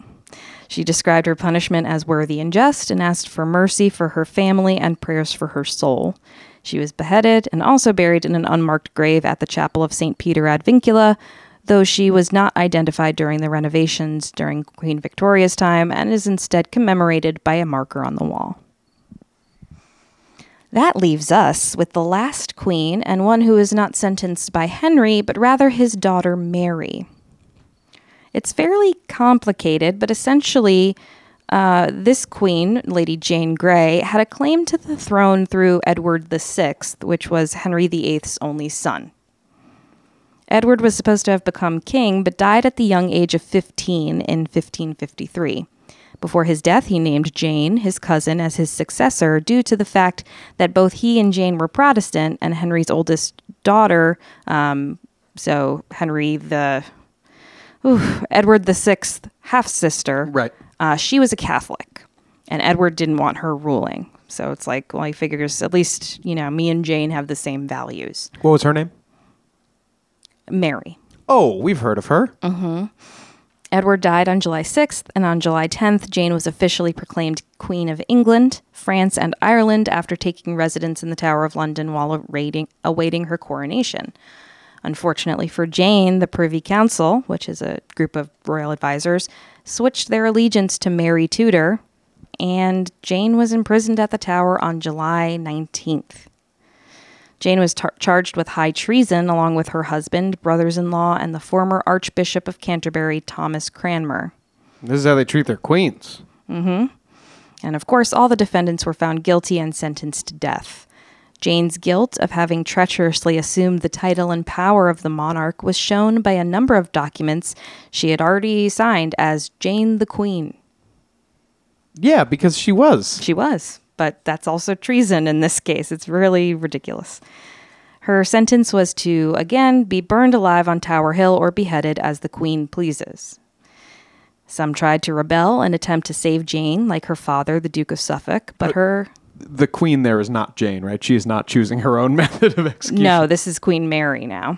she described her punishment as worthy and just and asked for mercy for her family and prayers for her soul. She was beheaded and also buried in an unmarked grave at the chapel of St. Peter ad Vincula, though she was not identified during the renovations during Queen Victoria's time and is instead commemorated by a marker on the wall. That leaves us with the last queen and one who is not sentenced by Henry, but rather his daughter Mary. It's fairly complicated, but essentially, uh, this queen, Lady Jane Grey, had a claim to the throne through Edward VI, which was Henry VIII's only son. Edward was supposed to have become king, but died at the young age of 15 in 1553. Before his death, he named Jane, his cousin, as his successor due to the fact that both he and Jane were Protestant, and Henry's oldest daughter, um, so Henry the ooh, Edward the Sixth half sister, Right. uh, she was a Catholic, and Edward didn't want her ruling. So it's like, well, he figures at least you know me and Jane have the same values. What was her name? Mary. Oh, we've heard of her. Mm-hmm. Edward died on July 6th, and on July 10th, Jane was officially proclaimed Queen of England, France, and Ireland after taking residence in the Tower of London while awaiting, awaiting her coronation. Unfortunately for Jane, the Privy Council, which is a group of royal advisors, switched their allegiance to Mary Tudor, and Jane was imprisoned at the Tower on July 19th. Jane was tar- charged with high treason along with her husband, brothers in law, and the former Archbishop of Canterbury, Thomas Cranmer. This is how they treat their queens. Mm hmm. And of course, all the defendants were found guilty and sentenced to death. Jane's guilt of having treacherously assumed the title and power of the monarch was shown by a number of documents she had already signed as Jane the Queen. Yeah, because she was. She was, but that's also treason in this case. It's really ridiculous. Her sentence was to, again, be burned alive on Tower Hill or beheaded as the Queen pleases. Some tried to rebel and attempt to save Jane, like her father, the Duke of Suffolk, but her. The queen there is not Jane, right? She is not choosing her own method of execution. No, this is Queen Mary now.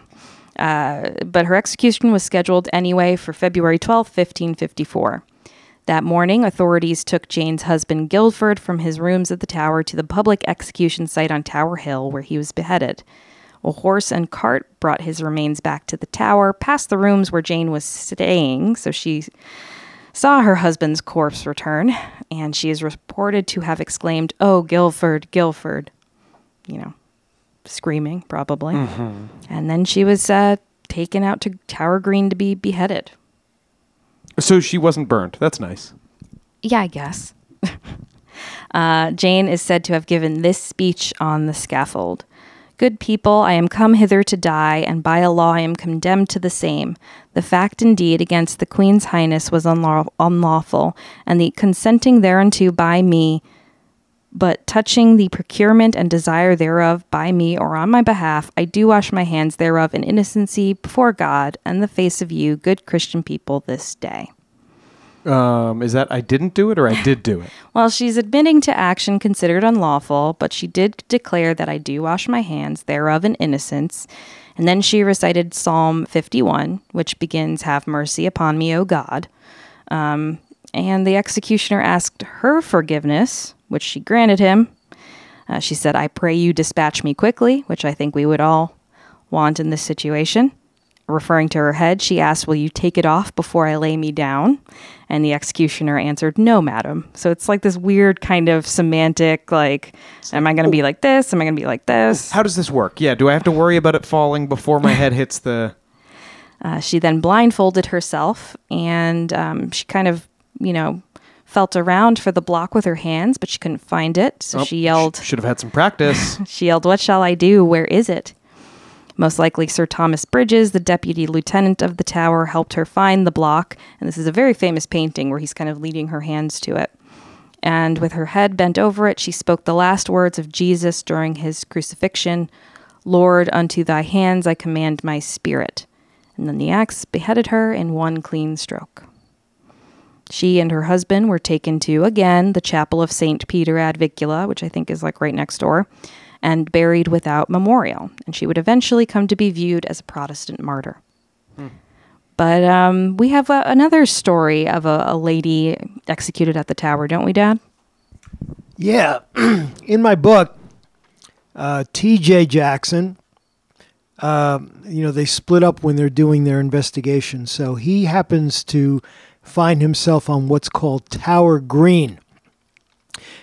Uh, but her execution was scheduled anyway for February 12, 1554. That morning, authorities took Jane's husband Guildford from his rooms at the tower to the public execution site on Tower Hill, where he was beheaded. A horse and cart brought his remains back to the tower, past the rooms where Jane was staying, so she saw her husband's corpse return, and she is reported to have exclaimed, Oh, Guildford, Guildford. You know, screaming, probably. And then she was uh, taken out to Tower Green to be beheaded. So she wasn't burned. That's nice. Yeah, I guess. uh, Jane is said to have given this speech on the scaffold. Good people, I am come hither to die, and by a law I am condemned to the same. The fact indeed against the Queen's Highness was unlaw- unlawful, and the consenting thereunto by me, but touching the procurement and desire thereof by me or on my behalf, I do wash my hands thereof in innocency before God and the face of you, good Christian people, this day. Um, is that I didn't do it or I did do it? Well, she's admitting to action considered unlawful, but she did declare that I do wash my hands thereof in innocence. And then she recited Psalm 51, which begins, Have mercy upon me, O God. Um, and the executioner asked her forgiveness, which she granted him. Uh, she said, I pray you dispatch me quickly, which I think we would all want in this situation. Referring to her head, she asked, Will you take it off before I lay me down? And the executioner answered, No, madam. So it's like this weird kind of semantic, like, am I going to be like this? Am I going to be like this? How does this work? Yeah, do I have to worry about it falling before my head hits the. Uh, she then blindfolded herself and um, she kind of, you know, felt around for the block with her hands, but she couldn't find it. So Oh, she yelled, sh- should have had some practice. She yelled, What shall I do? Where is it? Most likely, Sir Thomas Bridges, the deputy lieutenant of the tower, helped her find the block. And this is a very famous painting where he's kind of leading her hands to it. And with her head bent over it, she spoke the last words of Jesus during his crucifixion Lord, unto thy hands I command my spirit. And then the axe beheaded her in one clean stroke. She and her husband were taken to, again, the chapel of St. Peter ad Vincula, which I think is like right next door, and buried without memorial. And she would eventually come to be viewed as a Protestant martyr. But um, we have a, another story of a, a lady executed at the tower, don't we, Dad? Yeah, in my book, uh, T.J. Jackson, uh, you know, they split up when they're doing their investigation. So he happens to find himself on what's called Tower Green.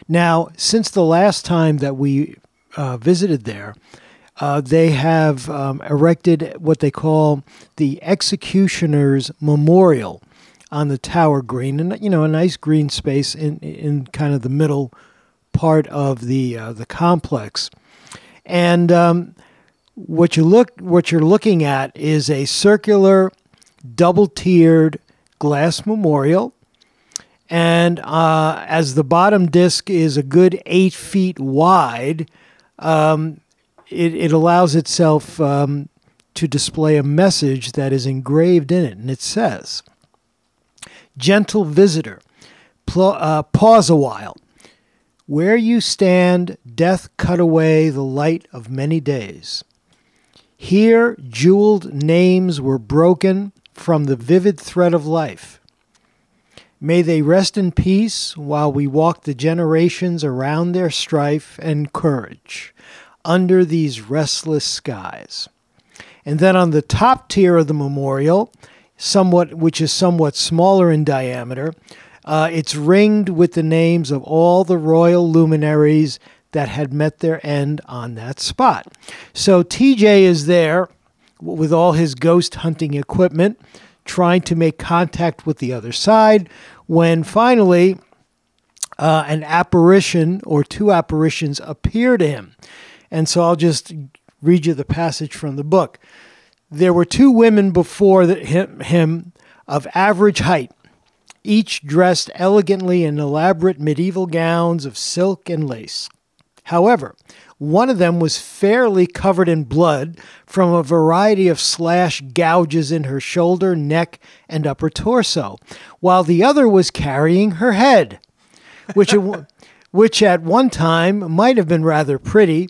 Now, since the last time that we uh, visited there, uh, they have um, erected what they call the Executioner's Memorial on the Tower Green, and you know, a nice green space in in kind of the middle part of the uh, the complex. And um, what you look what you're looking at is a circular, double-tiered glass memorial. And uh, as the bottom disc is a good eight feet wide, um, it, it allows itself um, to display a message that is engraved in it. And it says, Gentle visitor, pl- uh, pause a while. Where you stand, death cut away the light of many days. Here, jeweled names were broken from the vivid thread of life. May they rest in peace while we walk the generations around their strife and courage under these restless skies. And then on the top tier of the memorial, somewhat which is somewhat smaller in diameter, uh, it's ringed with the names of all the royal luminaries that had met their end on that spot. So TJ is there with all his ghost hunting equipment, trying to make contact with the other side, when finally uh, an apparition or two apparitions appear to him. And so I'll just read you the passage from the book. There were two women before the, him, him of average height, each dressed elegantly in elaborate medieval gowns of silk and lace. However, one of them was fairly covered in blood from a variety of slash gouges in her shoulder, neck, and upper torso, while the other was carrying her head, which, at, which at one time might have been rather pretty,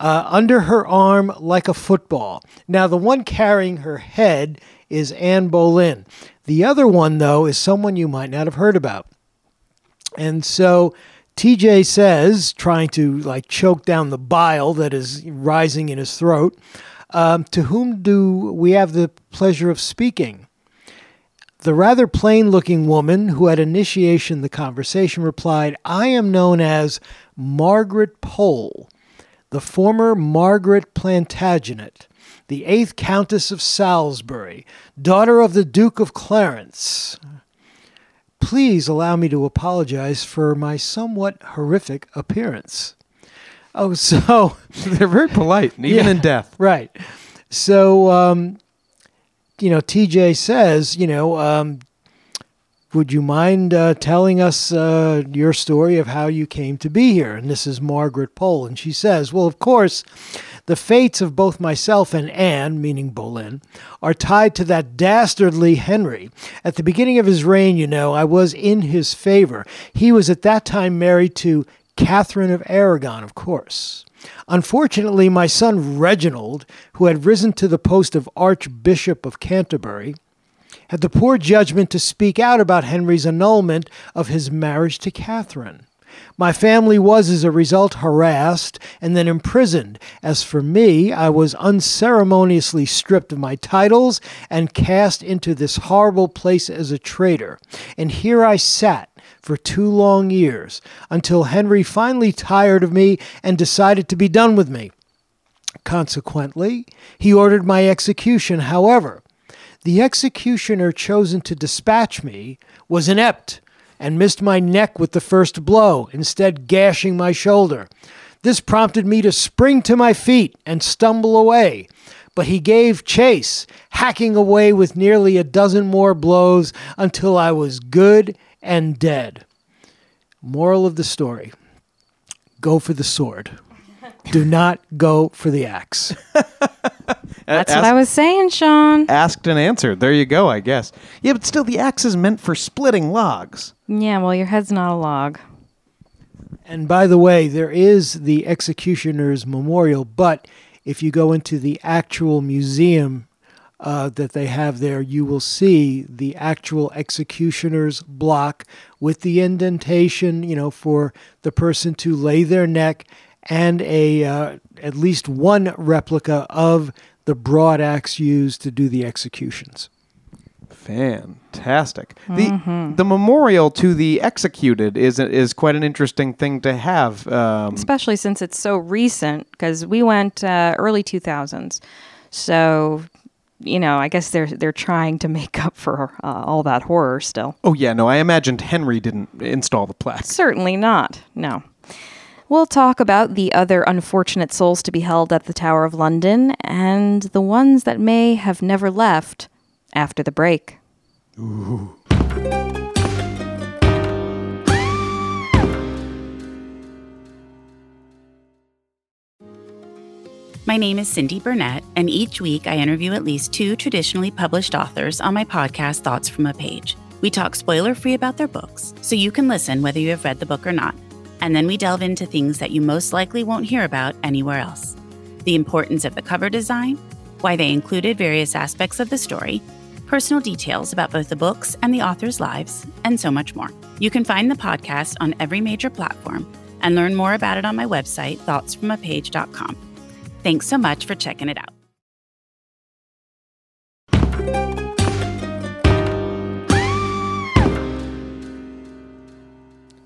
uh, under her arm like a football. Now, the one carrying her head is Anne Boleyn. The other one, though, is someone you might not have heard about. And so TJ says, trying to like choke down the bile that is rising in his throat, um, to whom do we have the pleasure of speaking? The rather plain looking woman who had initiation the conversation replied, I am known as Margaret Pole, the former Margaret Plantagenet, the eighth Countess of Salisbury, daughter of the Duke of Clarence. Please allow me to apologize for my somewhat horrific appearance. Oh, so They're very polite, even Yeah. in death. Right. So, um, you know, TJ says, you know, um, would you mind uh, telling us uh, your story of how you came to be here? And this is Margaret Pole. And she says, well, of course, the fates of both myself and Anne, meaning Boleyn, are tied to that dastardly Henry. At the beginning of his reign, you know, I was in his favor. He was at that time married to Catherine of Aragon, of course. Unfortunately, my son Reginald, who had risen to the post of Archbishop of Canterbury, had the poor judgment to speak out about Henry's annulment of his marriage to Catherine. My family was, as a result, harassed and then imprisoned. As for me, I was unceremoniously stripped of my titles and cast into this horrible place as a traitor. And here I sat for two long years until Henry finally tired of me and decided to be done with me. Consequently, he ordered my execution. However, the executioner chosen to dispatch me was inept and missed my neck with the first blow, instead, gashing my shoulder. This prompted me to spring to my feet and stumble away. But he gave chase, hacking away with nearly a dozen more blows until I was good and dead. Moral of the story go for the sword. Do not go for the axe. That's Ask- what I was saying, Sean. Asked and answered. There you go, I guess. Yeah, but still, the axe is meant for splitting logs. Yeah, well, your head's not a log. And by the way, there is the executioner's memorial, but if you go into the actual museum uh, that they have there, you will see the actual executioner's block with the indentation, you know, for the person to lay their neck, and a uh, at least one replica of the broad axe used to do the executions. Fantastic. The the memorial to the executed is is quite an interesting thing to have. Um, especially since it's so recent because we went uh, early 2000s so you know i guess they're they're trying to make up for uh, all that horror still oh yeah, no, I imagined Henry didn't install the plaque. certainly not no we'll talk about the other unfortunate souls to be held at the tower of london and the ones that may have never left after the break My name is Cindy Burnett, and each week I interview at least two traditionally published authors on my podcast, Thoughts from a Page. We talk spoiler free about their books, so you can listen whether you have read the book or not. And then we delve into things that you most likely won't hear about anywhere else the importance of the cover design, why they included various aspects of the story, personal details about both the books and the authors' lives, and so much more. You can find the podcast on every major platform and learn more about it on my website, thoughtsfromapage.com. Thanks so much for checking it out.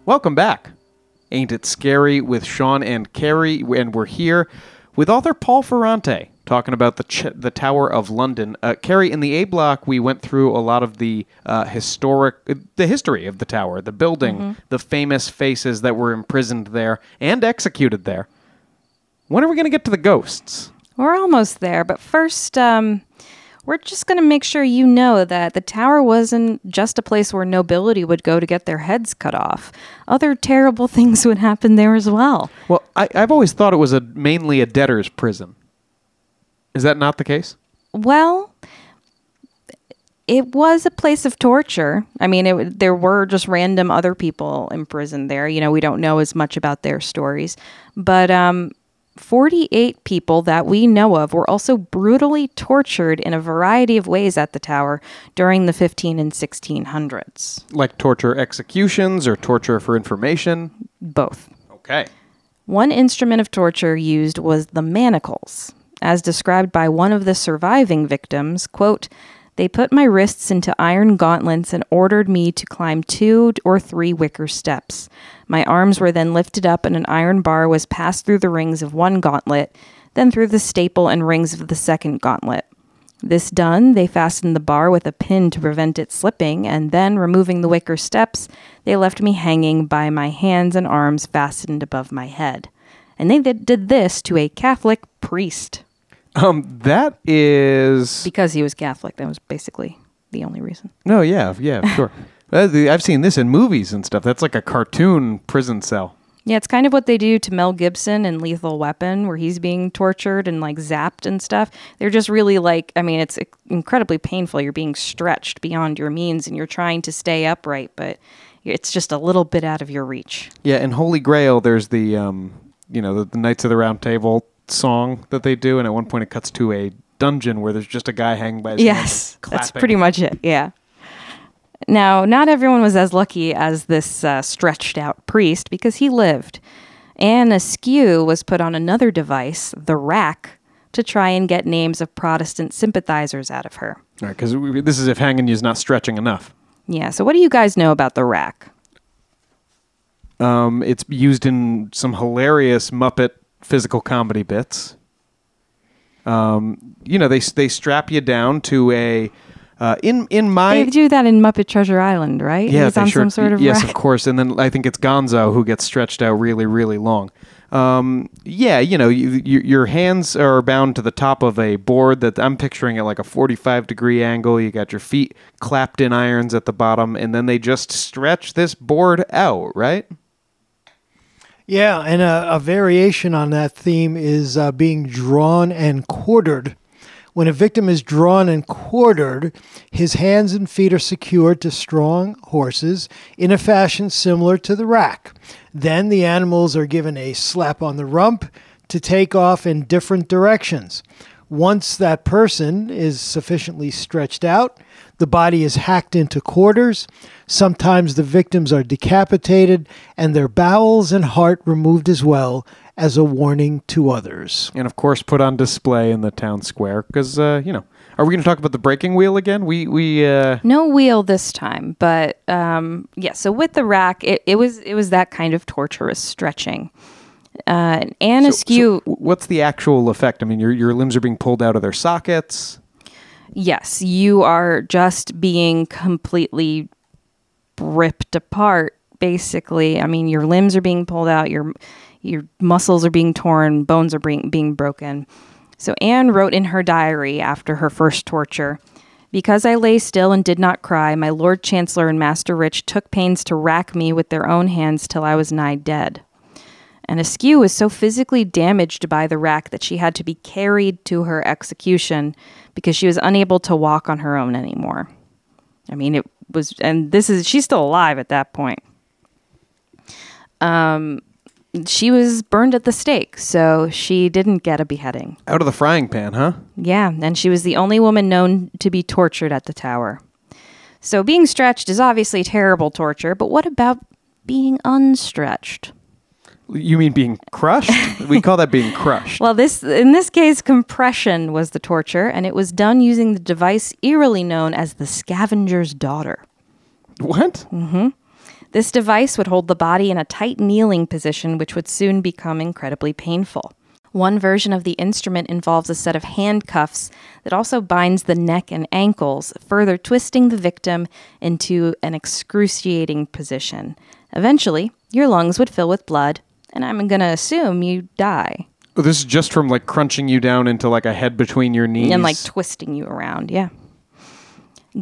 Welcome back. Ain't It Scary with Sean and Carrie, and we're here with author Paul Ferrante talking about the ch- the Tower of London. Uh, Carrie, in the A block, we went through a lot of the uh, historic, uh, the history of the tower, the building, the famous faces that were imprisoned there and executed there. When are we going to get to the ghosts? We're almost there, but first, um, we're just going to make sure you know that the tower wasn't just a place where nobility would go to get their heads cut off. Other terrible things would happen there as well. Well, I, I've always thought it was a mainly a debtor's prison. Is that not the case? Well, it was a place of torture. I mean, it, there were just random other people imprisoned there. You know, we don't know as much about their stories, but um, 48 people that we know of were also brutally tortured in a variety of ways at the tower during the 15 and 1600s. Like torture executions or torture for information? Both. Okay. One instrument of torture used was the manacles. As described by one of the surviving victims, quote, they put my wrists into iron gauntlets and ordered me to climb two or three wicker steps. My arms were then lifted up, and an iron bar was passed through the rings of one gauntlet, then through the staple and rings of the second gauntlet. This done, they fastened the bar with a pin to prevent it slipping, and then, removing the wicker steps, they left me hanging by my hands and arms fastened above my head. And they did this to a Catholic priest Um, that is because he was Catholic. That was basically the only reason. no, yeah, yeah, sure. I've seen this in movies and stuff. That's like a cartoon prison cell. Yeah, it's kind of what they do to Mel Gibson in Lethal Weapon, where he's being tortured and like zapped and stuff. They're just really like, I mean, it's incredibly painful. You're being stretched beyond your means and you're trying to stay upright, but it's just a little bit out of your reach. Yeah, in Holy Grail, there's the um, you know, the, the Knights of the Round Table song that they do, and at one point it cuts to a dungeon where there's just a guy hanging by his Yes, and that's pretty much it. Yeah. Now, not everyone was as lucky as this uh, stretched out priest because he lived. Anne Askew was put on another device, the rack, to try and get names of Protestant sympathizers out of her. All right, because this is if hanging you is not stretching enough. Yeah, so what do you guys know about the rack? Um, it's used in some hilarious Muppet physical comedy bits. Um, you know, they they strap you down to a uh, in in my they do that in Muppet Treasure Island, right? yeah, He's on sure, some sort of yes, rack. of course. And then I think it's Gonzo who gets stretched out really, really long. Um, yeah, you know, you, you, your hands are bound to the top of a board that I'm picturing at like a 45 degree angle. You got your feet clapped in irons at the bottom, and then they just stretch this board out, right? Yeah, and a, a variation on that theme is uh, being drawn and quartered. When a victim is drawn and quartered, his hands and feet are secured to strong horses in a fashion similar to the rack. Then the animals are given a slap on the rump to take off in different directions. Once that person is sufficiently stretched out, the body is hacked into quarters. Sometimes the victims are decapitated and their bowels and heart removed as well as a warning to others. And of course, put on display in the town square because uh, you know. Are we going to talk about the breaking wheel again? We we uh, No wheel this time, but um, yeah. So with the rack, it, it was it was that kind of torturous stretching. Uh, Anne so- Askew, so what's the actual effect? I mean, your your limbs are being pulled out of their sockets. Yes, you are just being completely ripped apart. Basically, I mean, your limbs are being pulled out, your your muscles are being torn, bones are being being broken. So Anne wrote in her diary after her first torture. Because I lay still and did not cry, my Lord Chancellor and Master Rich took pains to rack me with their own hands till I was nigh dead. Anne Askew was so physically damaged by the rack that she had to be carried to her execution because she was unable to walk on her own anymore. I mean, it was, and this is, she's still alive at that point. Um, she was burned at the stake, so she didn't get a beheading. Out of the frying pan, huh? Yeah, and she was the only woman known to be tortured at the tower. So being stretched is obviously terrible torture, but what about being unstretched? You mean being crushed? we call that being crushed. Well, this in this case, compression was the torture, and it was done using the device eerily known as the scavenger's daughter. What? Mm-hmm. This device would hold the body in a tight kneeling position, which would soon become incredibly painful. One version of the instrument involves a set of handcuffs that also binds the neck and ankles, further twisting the victim into an excruciating position. Eventually, your lungs would fill with blood, and I'm going to assume you die. Oh, this is just from like crunching you down into like a head between your knees. And like twisting you around, yeah.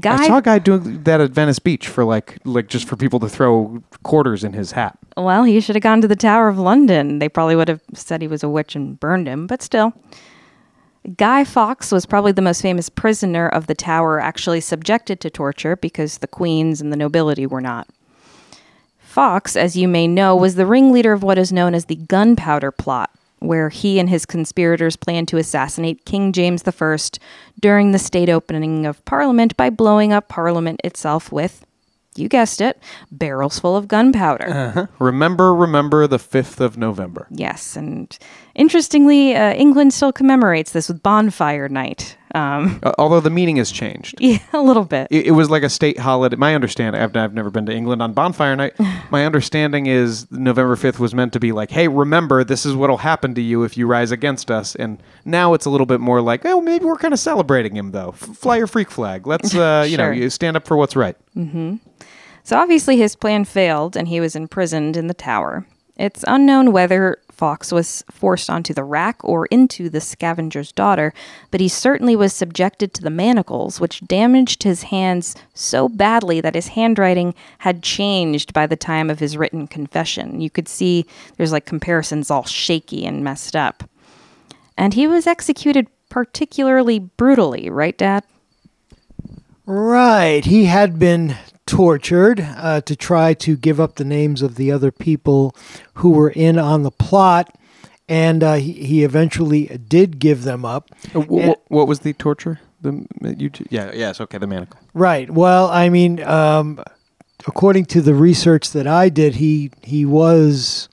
Guy I saw a guy doing that at Venice Beach for like like just for people to throw quarters in his hat. Well, he should have gone to the Tower of London. They probably would have said he was a witch and burned him, but still. Guy Fawkes was probably the most famous prisoner of the Tower actually subjected to torture because the queens and the nobility were not. Fawkes, as you may know, was the ringleader of what is known as the Gunpowder Plot, where he and his conspirators planned to assassinate King James I during the state opening of Parliament by blowing up Parliament itself with You guessed it, barrels full of gunpowder. Uh-huh. Remember, remember the 5th of November. Yes, and interestingly, uh, England still commemorates this with Bonfire Night. Um, Uh, although the meaning has changed. yeah, a little bit. It, it was like a state holiday. My understanding, I've, I've never been to England on bonfire night. My understanding is November 5th was meant to be like, hey, remember, this is what'll happen to you if you rise against us. And now it's a little bit more like, oh, maybe we're kind of celebrating him, though. F- fly your freak flag. Let's, uh, you know, you stand up for what's right. So obviously his plan failed and he was imprisoned in the tower. It's unknown whether Fawkes was forced onto the rack or into the scavenger's daughter, but he certainly was subjected to the manacles, which damaged his hands so badly that his handwriting had changed by the time of his written confession. You could see there's like comparisons all shaky and messed up. And he was executed particularly brutally, right, Dad? Right. He had been tortured uh, to try to give up the names of the other people who were in on the plot, and uh, he, he eventually did give them up. Uh, wh- And- what was the torture? The you yeah yes okay the manacle. Right. Well, I mean, um, according to the research that I did, he he was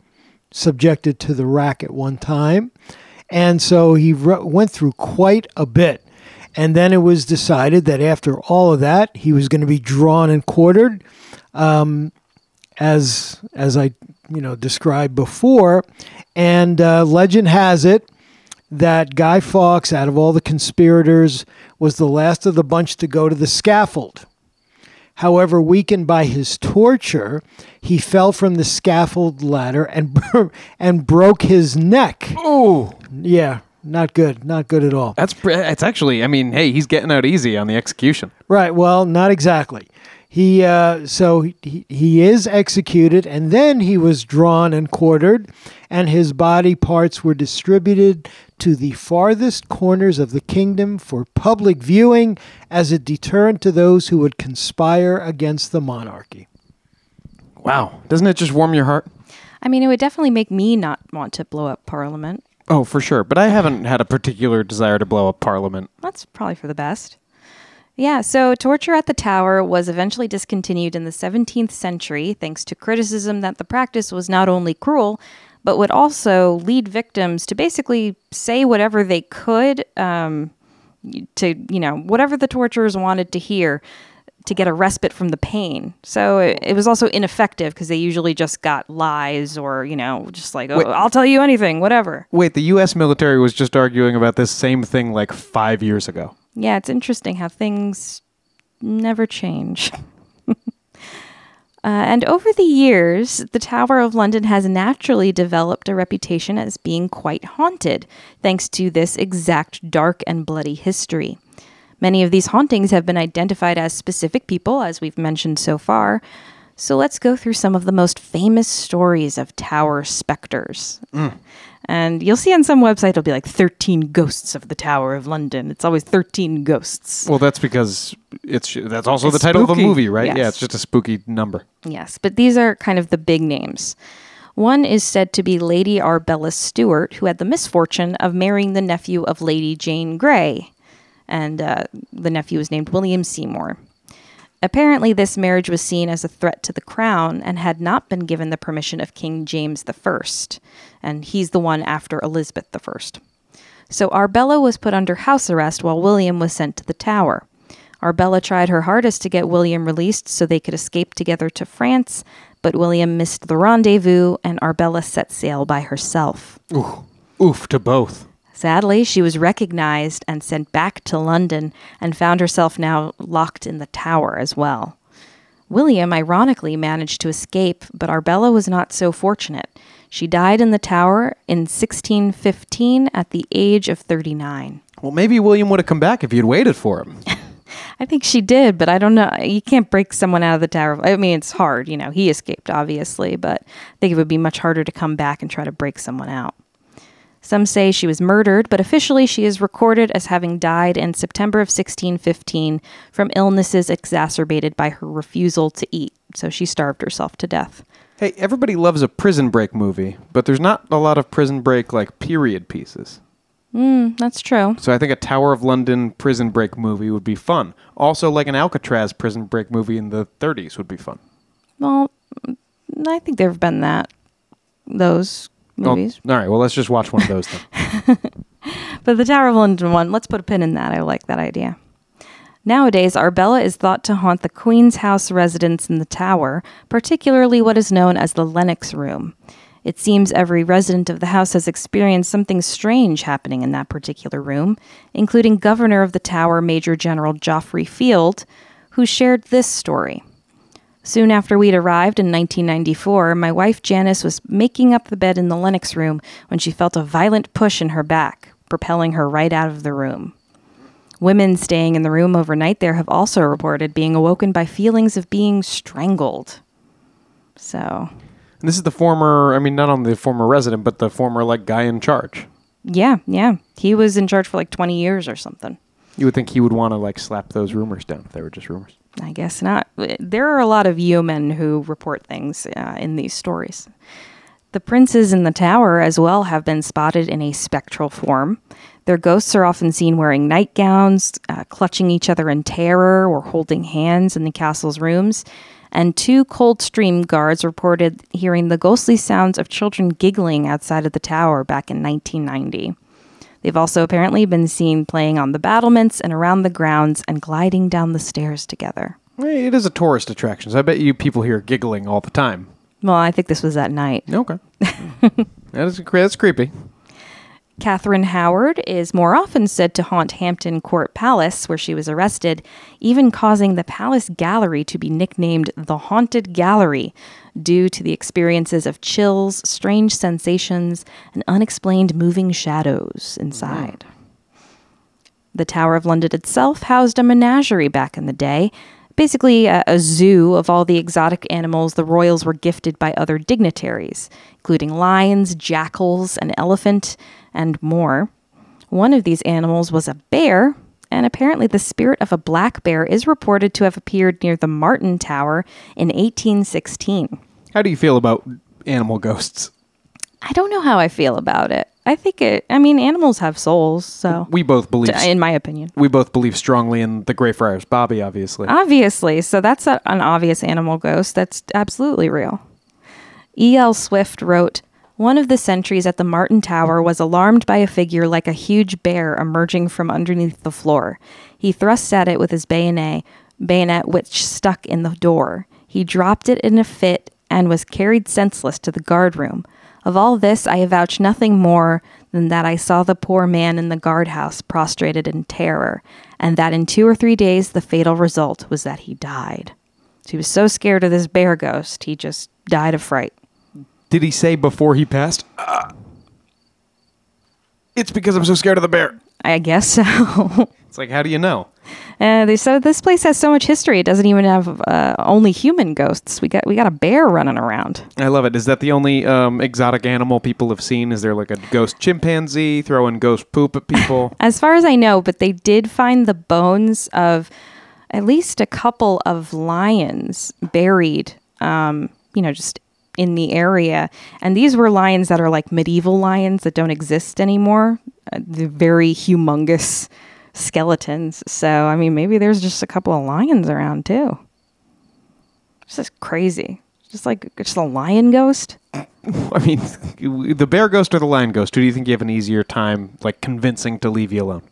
subjected to the rack at one time, and so he ro- went through quite a bit. And then it was decided that after all of that, he was going to be drawn and quartered, um, as as I you know described before. And uh, legend has it that Guy Fawkes, out of all the conspirators, was the last of the bunch to go to the scaffold. However, weakened by his torture, he fell from the scaffold ladder and and broke his neck. Oh, Yeah, not good, not good at all. that's it's actually I mean hey he's getting out easy on the execution. Right. Well, not exactly. He uh, so he, he is executed, and then he was drawn and quartered, and his body parts were distributed to the farthest corners of the kingdom for public viewing as a deterrent to those who would conspire against the monarchy. Wow, doesn't it just warm your heart? I mean, it would definitely make me not want to blow up Parliament. Oh, for sure. But I haven't had a particular desire to blow up Parliament. That's probably for the best. Yeah, so torture at the tower was eventually discontinued in the 17th century thanks to criticism that the practice was not only cruel, but would also lead victims to basically say whatever they could um, to, you know, whatever the torturers wanted to hear to get a respite from the pain. So it, it was also ineffective because they usually just got lies or, you know, just like, oh, Wait. I'll tell you anything, whatever. Wait, the U.S. military was just arguing about this same thing like five years ago. Yeah, it's interesting how things never change. uh, and over the years, the Tower of London has naturally developed a reputation as being quite haunted, thanks to this exact dark and bloody history. Many of these hauntings have been identified as specific people, as we've mentioned so far. So let's go through some of the most famous stories of tower specters. Mm. And you'll see on some website it'll be like 13 ghosts of the Tower of London. It's always 13 ghosts. Well, that's because it's that's also It's the title of a movie, right? Yeah, it's just a spooky number. Yes, but these are kind of the big names. One is said to be Lady Arbella Stewart, who had the misfortune of marrying the nephew of Lady Jane Grey. And uh, the nephew was named William Seymour. Apparently, this marriage was seen as a threat to the crown and had not been given the permission of King James I. And he's the one after Elizabeth I. So Arbella was put under house arrest while William was sent to the tower. Arbella tried her hardest to get William released so they could escape together to France, but William missed the rendezvous and Arbella set sail by herself. Oof to both. Sadly, she was recognized and sent back to London and found herself now locked in the tower as well. William ironically managed to escape, but Arbella was not so fortunate. She died in the tower in 1615 at the age of 39. Well, maybe William would have come back if you'd waited for him. I think she did, but I don't know. You can't break someone out of the tower. I mean, it's hard. You know, he escaped, obviously, but I think it would be much harder to come back and try to break someone out. Some say she was murdered, but officially she is recorded as having died in September of 1615 from illnesses exacerbated by her refusal to eat. So she starved herself to death. hey, everybody loves a prison break movie, but there's not a lot of prison break like period pieces. Mm, That's true. So I think a Tower of London prison break movie would be fun. Also, like an Alcatraz prison break movie in the 30s would be fun. Well, I think there have been that those Oh, movies. all right, well, let's just watch one of those then. But the Tower of London one, let's put a pin in that. I like that idea. Nowadays, Arbella is thought to haunt the Queen's House residence in the tower, particularly what is known as the Lennox Room. It seems every resident of the house has experienced something strange happening in that particular room, including Governor of the Tower Major General Geoffrey Field, who shared this story. Soon after we'd arrived in 1994, my wife Janice was making up the bed in the Lennox room when she felt a violent push in her back, propelling her right out of the room. Women staying in the room overnight there have also reported being awoken by feelings of being strangled. So, And this is the former, I mean, not only the former resident, but the former, like, guy in charge. yeah, yeah. He was in charge for like 20 years or something. You would think he would want to, like, slap those rumors down if they were just rumors. I guess not. There are a lot of yeomen who report things uh, in these stories. The princes in the tower as well have been spotted in a spectral form. Their ghosts are often seen wearing nightgowns, uh, clutching each other in terror, or holding hands in the castle's rooms. And two Coldstream guards reported hearing the ghostly sounds of children giggling outside of the tower back in 1990. They've also apparently been seen playing on the battlements and around the grounds and gliding down the stairs together. Eh, It is a tourist attraction, so I bet you people hear giggling all the time. Well, I think this was at night. Okay. that is, that's creepy. Catherine Howard is more often said to haunt Hampton Court Palace, where she was arrested, even causing the palace gallery to be nicknamed the Haunted Gallery due to the experiences of chills, strange sensations, and unexplained moving shadows inside. The Tower of London itself housed a menagerie back in the day, basically a, a zoo of all the exotic animals the royals were gifted by other dignitaries, including lions, jackals, an elephant, and more. One of these animals was a bear, and apparently the spirit of a black bear is reported to have appeared near the Martin Tower in 1816. How do you feel about animal ghosts? I don't know how I feel about it. I think it, I mean, animals have souls, so, We both believe in my opinion. we both believe strongly in the Greyfriars Bobby, obviously. Obviously. So that's a, an obvious animal ghost. That's absolutely real. E.L. Swift wrote One of the sentries at the Martin Tower was alarmed by a figure like a huge bear emerging from underneath the floor. He thrust at it with his bayonet, bayonet which stuck in the door. He dropped it in a fit and was carried senseless to the guard room. Of all this, I avouch nothing more than that I saw the poor man in the guardhouse prostrated in terror, and that in two or three days the fatal result was that he died. So he was so scared of this bear ghost, he just died of fright. Did he say before he passed? "Ah, it's because I'm so scared of the bear. I guess so. It's like, how do you know? uh, they said this place has so much history; it doesn't even have uh, only human ghosts. We got we got a bear running around. I love it. Is that the only um, exotic animal people have seen? Is there like a ghost chimpanzee throwing ghost poop at people? As far as I know, but they did find the bones of at least a couple of lions buried, um, you know, just in the area. And these were lions that are like medieval lions that don't exist anymore. Uh, they're very humongous skeletons. So, I mean, maybe there's just a couple of lions around too. This is crazy. Just like just a lion ghost. I mean, the bear ghost or the lion ghost? Who do you think you have an easier time like convincing to leave you alone?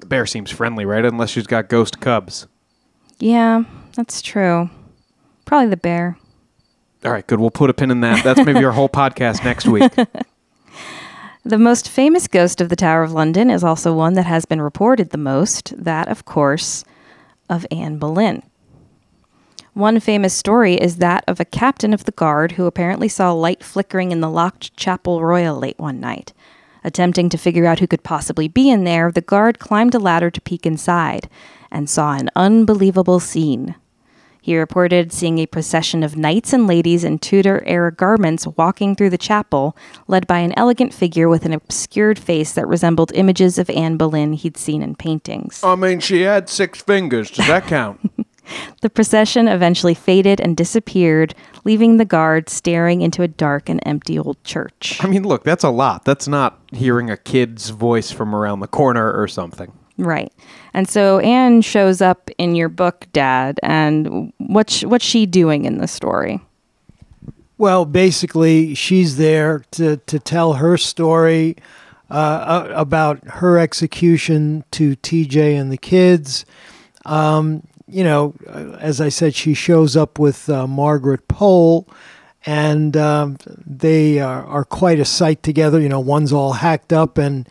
The bear seems friendly, right? Unless she's got ghost cubs. Yeah, that's true. Probably the bear. All right, good. We'll put a pin in that. That's maybe our whole podcast next week. The most famous ghost of the Tower of London is also one that has been reported the most, that, of course, of Anne Boleyn. One famous story is that of a captain of the guard who apparently saw light flickering in the locked Chapel Royal late one night. Attempting to figure out who could possibly be in there, the guard climbed a ladder to peek inside and saw an unbelievable scene. He reported seeing a procession of knights and ladies in Tudor era garments walking through the chapel, led by an elegant figure with an obscured face that resembled images of Anne Boleyn he'd seen in paintings. I mean, she had six fingers. Does that count? The procession eventually faded and disappeared, leaving the guard staring into a dark and empty old church. I mean, look, that's a lot. That's not hearing a kid's voice from around the corner or something. Right. And so Anne shows up in your book, Dad, and what's what's she doing in the story? Well, basically, she's there to, to tell her story uh, about her execution to TJ and the kids. Um, you know, uh, as I said, she shows up with uh, Margaret Pole, and um, they are, are quite a sight together. You know, one's all hacked up, and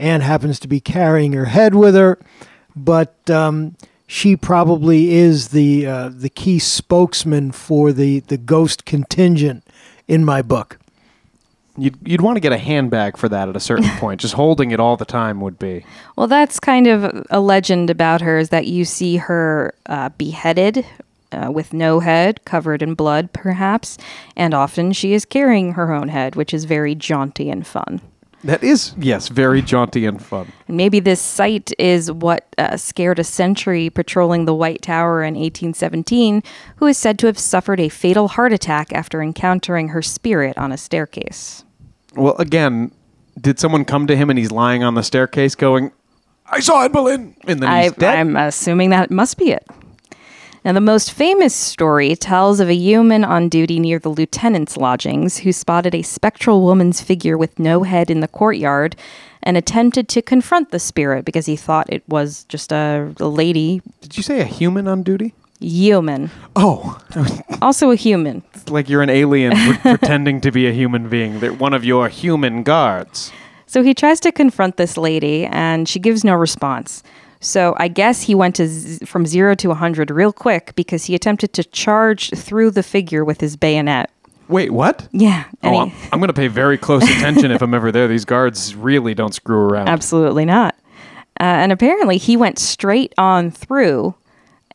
Anne happens to be carrying her head with her, but um, she probably is the uh, the key spokesman for the, the ghost contingent in my book. You'd, you'd want to get a handbag for that at a certain point. Just holding it all the time would be. Well, that's kind of a legend about her is that you see her uh, beheaded uh, with no head, covered in blood, perhaps, and often she is carrying her own head, which is very jaunty and fun. That is, yes, very jaunty and fun. And maybe this sight is what uh, scared a sentry patrolling the White Tower in 1817, who is said to have suffered a fatal heart attack after encountering her spirit on a staircase. Well, again, did someone come to him and he's lying on the staircase going, I saw Anne Boleyn, and then he's I, dead? I'm assuming that must be it. Now, the most famous story tells of a yeoman on duty near the lieutenant's lodgings who spotted a spectral woman's figure with no head in the courtyard and attempted to confront the spirit because he thought it was just a, a lady Did you say a human on duty? yeoman. Oh, Also a human. it's like you're an alien pre- pretending to be a human being. They're one of your human guards. So he tries to confront this lady, and she gives no response. So I guess he went to z- from zero to 100 real quick because he attempted to charge through the figure with his bayonet. Wait, what? Yeah. Oh, I'm, I'm going to pay very close attention if I'm ever there. These guards really don't screw around. Absolutely not. Uh, and apparently, he went straight on through,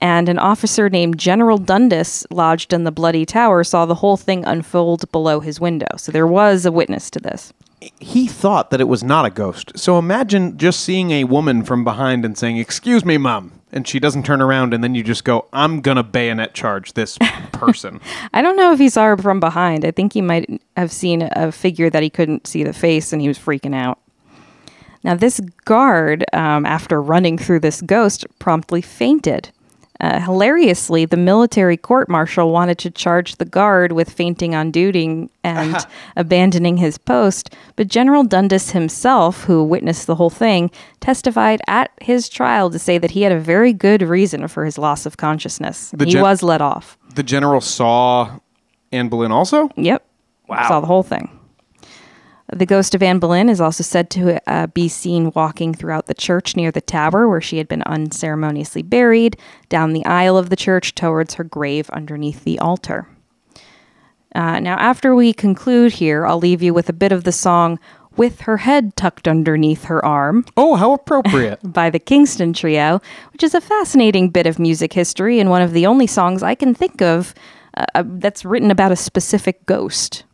and an officer named General Dundas, lodged in the Bloody Tower, saw the whole thing unfold below his window. So there was a witness to this. He thought that it was not a ghost. So imagine just seeing a woman from behind and saying, Excuse me, mom. And she doesn't turn around, and then you just go, I'm going to bayonet charge this person. I don't know if he saw her from behind. I think he might have seen a figure that he couldn't see the face, and he was freaking out. Now, this guard, um, after running through this ghost, promptly fainted. Uh, hilariously, the military court martial wanted to charge the guard with fainting on duty and abandoning his post, but General Dundas himself, who witnessed the whole thing, testified at his trial to say that he had a very good reason for his loss of consciousness. The he gen- was let off. the general saw Anne Boleyn also? Yep. Wow. Saw the whole thing. The ghost of Anne Boleyn is also said to uh, be seen walking throughout the church near the tower where she had been unceremoniously buried, down the aisle of the church towards her grave underneath the altar. Uh, now, after we conclude here, I'll leave you with a bit of the song With Her Head Tucked Underneath Her Arm Oh, how appropriate. by the Kingston Trio, which is a fascinating bit of music history and one of the only songs I can think of uh, uh, that's written about a specific ghost.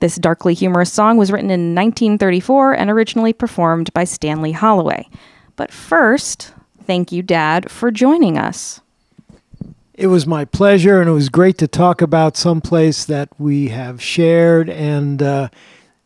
This darkly humorous song was written in 1934 and originally performed by Stanley Holloway. But first, thank you, Dad, for joining us. It was my pleasure, and it was great to talk about someplace that we have shared and uh,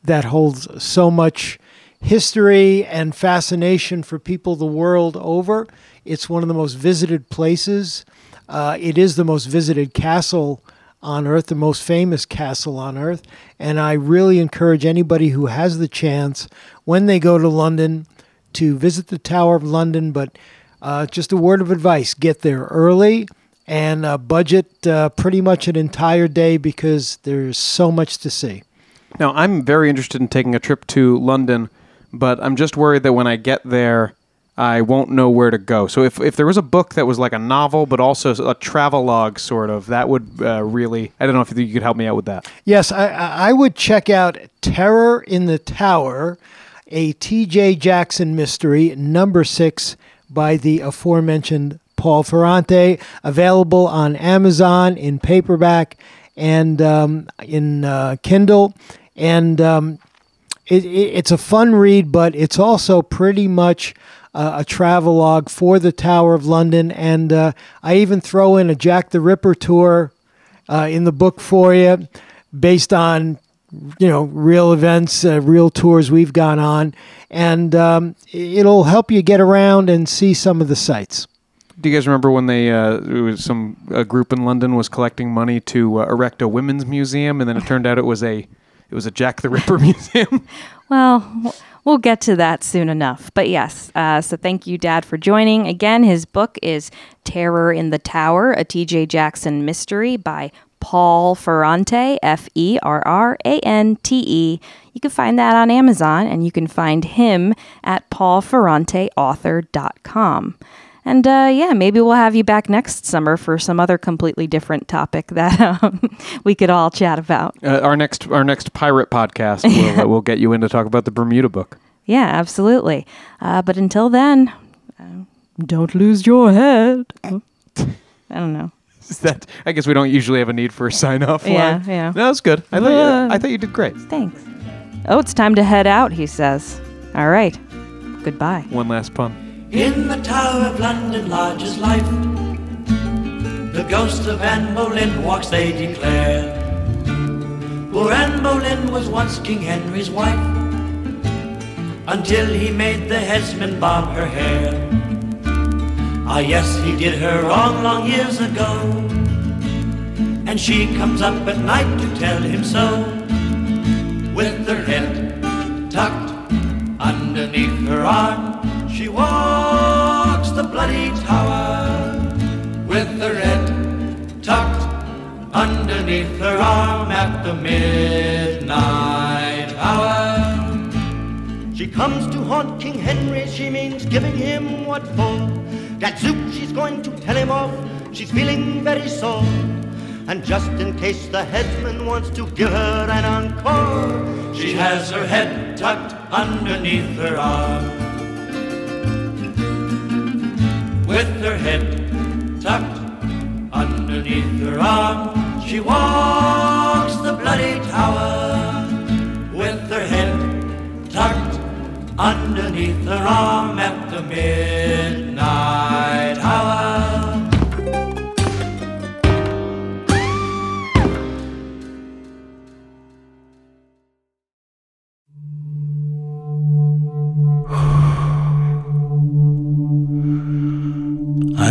that holds so much history and fascination for people the world over. It's one of the most visited places. Uh, it is the most visited castle on earth, the most famous castle on earth. And I really encourage anybody who has the chance when they go to London to visit the Tower of London. But uh, just a word of advice get there early and uh, budget uh, pretty much an entire day because there's so much to see. Now, I'm very interested in taking a trip to London, but I'm just worried that when I get there, I won't know where to go. So if, if there was a book that was like a novel, but also a travelogue sort of, that would uh, really, I don't know if you could help me out with that. Yes, I, I would check out Terror in the Tower, a T.J. Jackson mystery, number six, by the aforementioned Paul Ferrante, available on Amazon in paperback and um, in uh, Kindle. And um, it, it, it's a fun read, but it's also pretty much uh, a travelogue for the Tower of London. And uh, I even throw in a Jack the Ripper tour uh, in the book for you, based on you know real events, uh, real tours we've gone on, and um, it'll help you get around and see some of the sights. Do you guys remember when they uh, it was some a group in London was collecting money to uh, erect a women's museum, and then it turned out it was a it was a Jack the Ripper museum. Well, w- we'll get to that soon enough. But yes, uh, so thank you, Dad, for joining. Again, his book is Terror in the Tower, a TJ Jackson mystery by Paul Ferrante, F E R R A N T E. You can find that on Amazon, and you can find him at paulferranteauthor.com. And uh, yeah, maybe we'll have you back next summer for some other completely different topic that um, we could all chat about. Uh, our next our next pirate podcast will uh, will get you in to talk about the Bermuda book. Yeah, absolutely. Uh, but until then, uh, don't lose your head. I don't know. Is that I guess we don't usually have a need for a sign off. Yeah, yeah. No, that's good. I thought you, I thought you did great. Thanks. Oh, it's time to head out, he says. All right. Goodbye. One last pun. In the Tower of London lodges life. The ghost of Anne Boleyn walks, they declare. Poor Anne Boleyn was once King Henry's wife, until he made the headsman bob her hair. Ah, yes, he did her wrong long years ago. And she comes up at night to tell him so, with her head tucked underneath her arm. She walks the bloody tower with her head tucked underneath her arm at the midnight hour. She comes to haunt King Henry, she means giving him what for. Gadzooks, she's going to tell him off, she's feeling very sore. And just in case the headsman wants to give her an encore, she has her head tucked underneath her arm. With her head tucked underneath her arm, she walks the bloody tower. With her head tucked underneath her arm at the midnight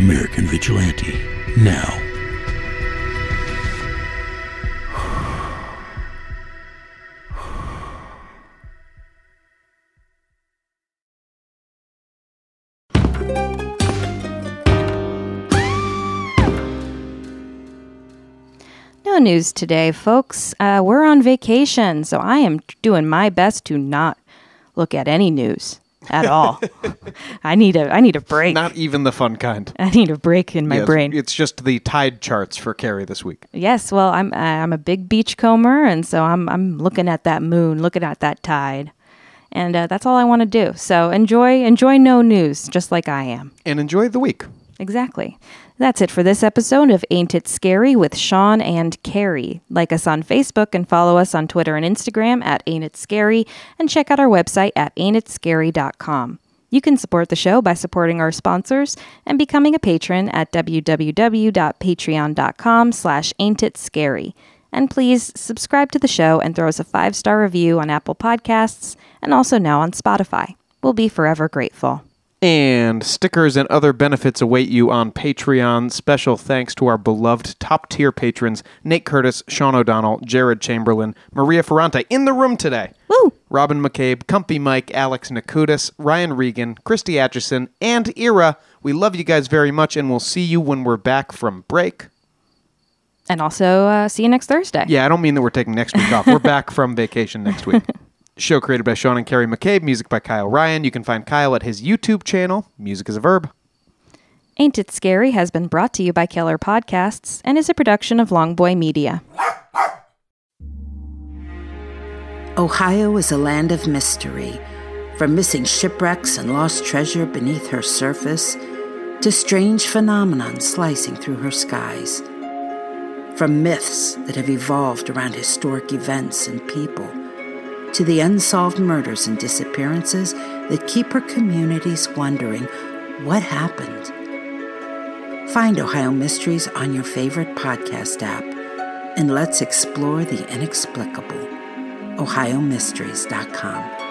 American Vigilante now. No news today, folks. Uh, we're on vacation, so I am doing my best to not look at any news at all. I need a I need a break. Not even the fun kind. I need a break in my Yes, brain. It's just the tide charts for Carrie this week. Yes, well, I'm I'm a big beachcomber, and so I'm I'm looking at that moon, looking at that tide, and uh, that's all I want to do. So enjoy enjoy no news, just like I am. And enjoy the week. Exactly. That's it for this episode of Ain't It Scary with Sean and Carrie. Like us on Facebook and follow us on Twitter and Instagram at Ain't It Scary, and check out our website at ain'titscary.com. You can support the show by supporting our sponsors and becoming a patron at www.patreon.com slash ain'titscary. And please subscribe to the show and throw us a five-star review on Apple Podcasts and also now on Spotify. We'll be forever grateful. And stickers and other benefits await you on Patreon. Special thanks to our beloved top tier patrons Nate Curtis, Sean O'Donnell, Jared Chamberlain, Maria Ferrante in the room today. Woo! Robin McCabe, Comfy Mike, Alex Nakutis, Ryan Regan, Christy Atchison, and Ira. We love you guys very much, and we'll see you when we're back from break. And also, uh, see you next Thursday. Yeah, I don't mean that we're taking next week off. We're back from vacation next week. Show created by Sean and Carrie McCabe, music by Kyle Ryan. You can find Kyle at his YouTube channel, Music is a Verb. Ain't It Scary has been brought to you by Keller Podcasts and is a production of Longboy Media. Ohio is a land of mystery, from missing shipwrecks and lost treasure beneath her surface to strange phenomena slicing through her skies. From myths that have evolved around historic events and people to the unsolved murders and disappearances that keep her communities wondering what happened. Find Ohio Mysteries on your favorite podcast app and let's explore the inexplicable. OhioMysteries.com.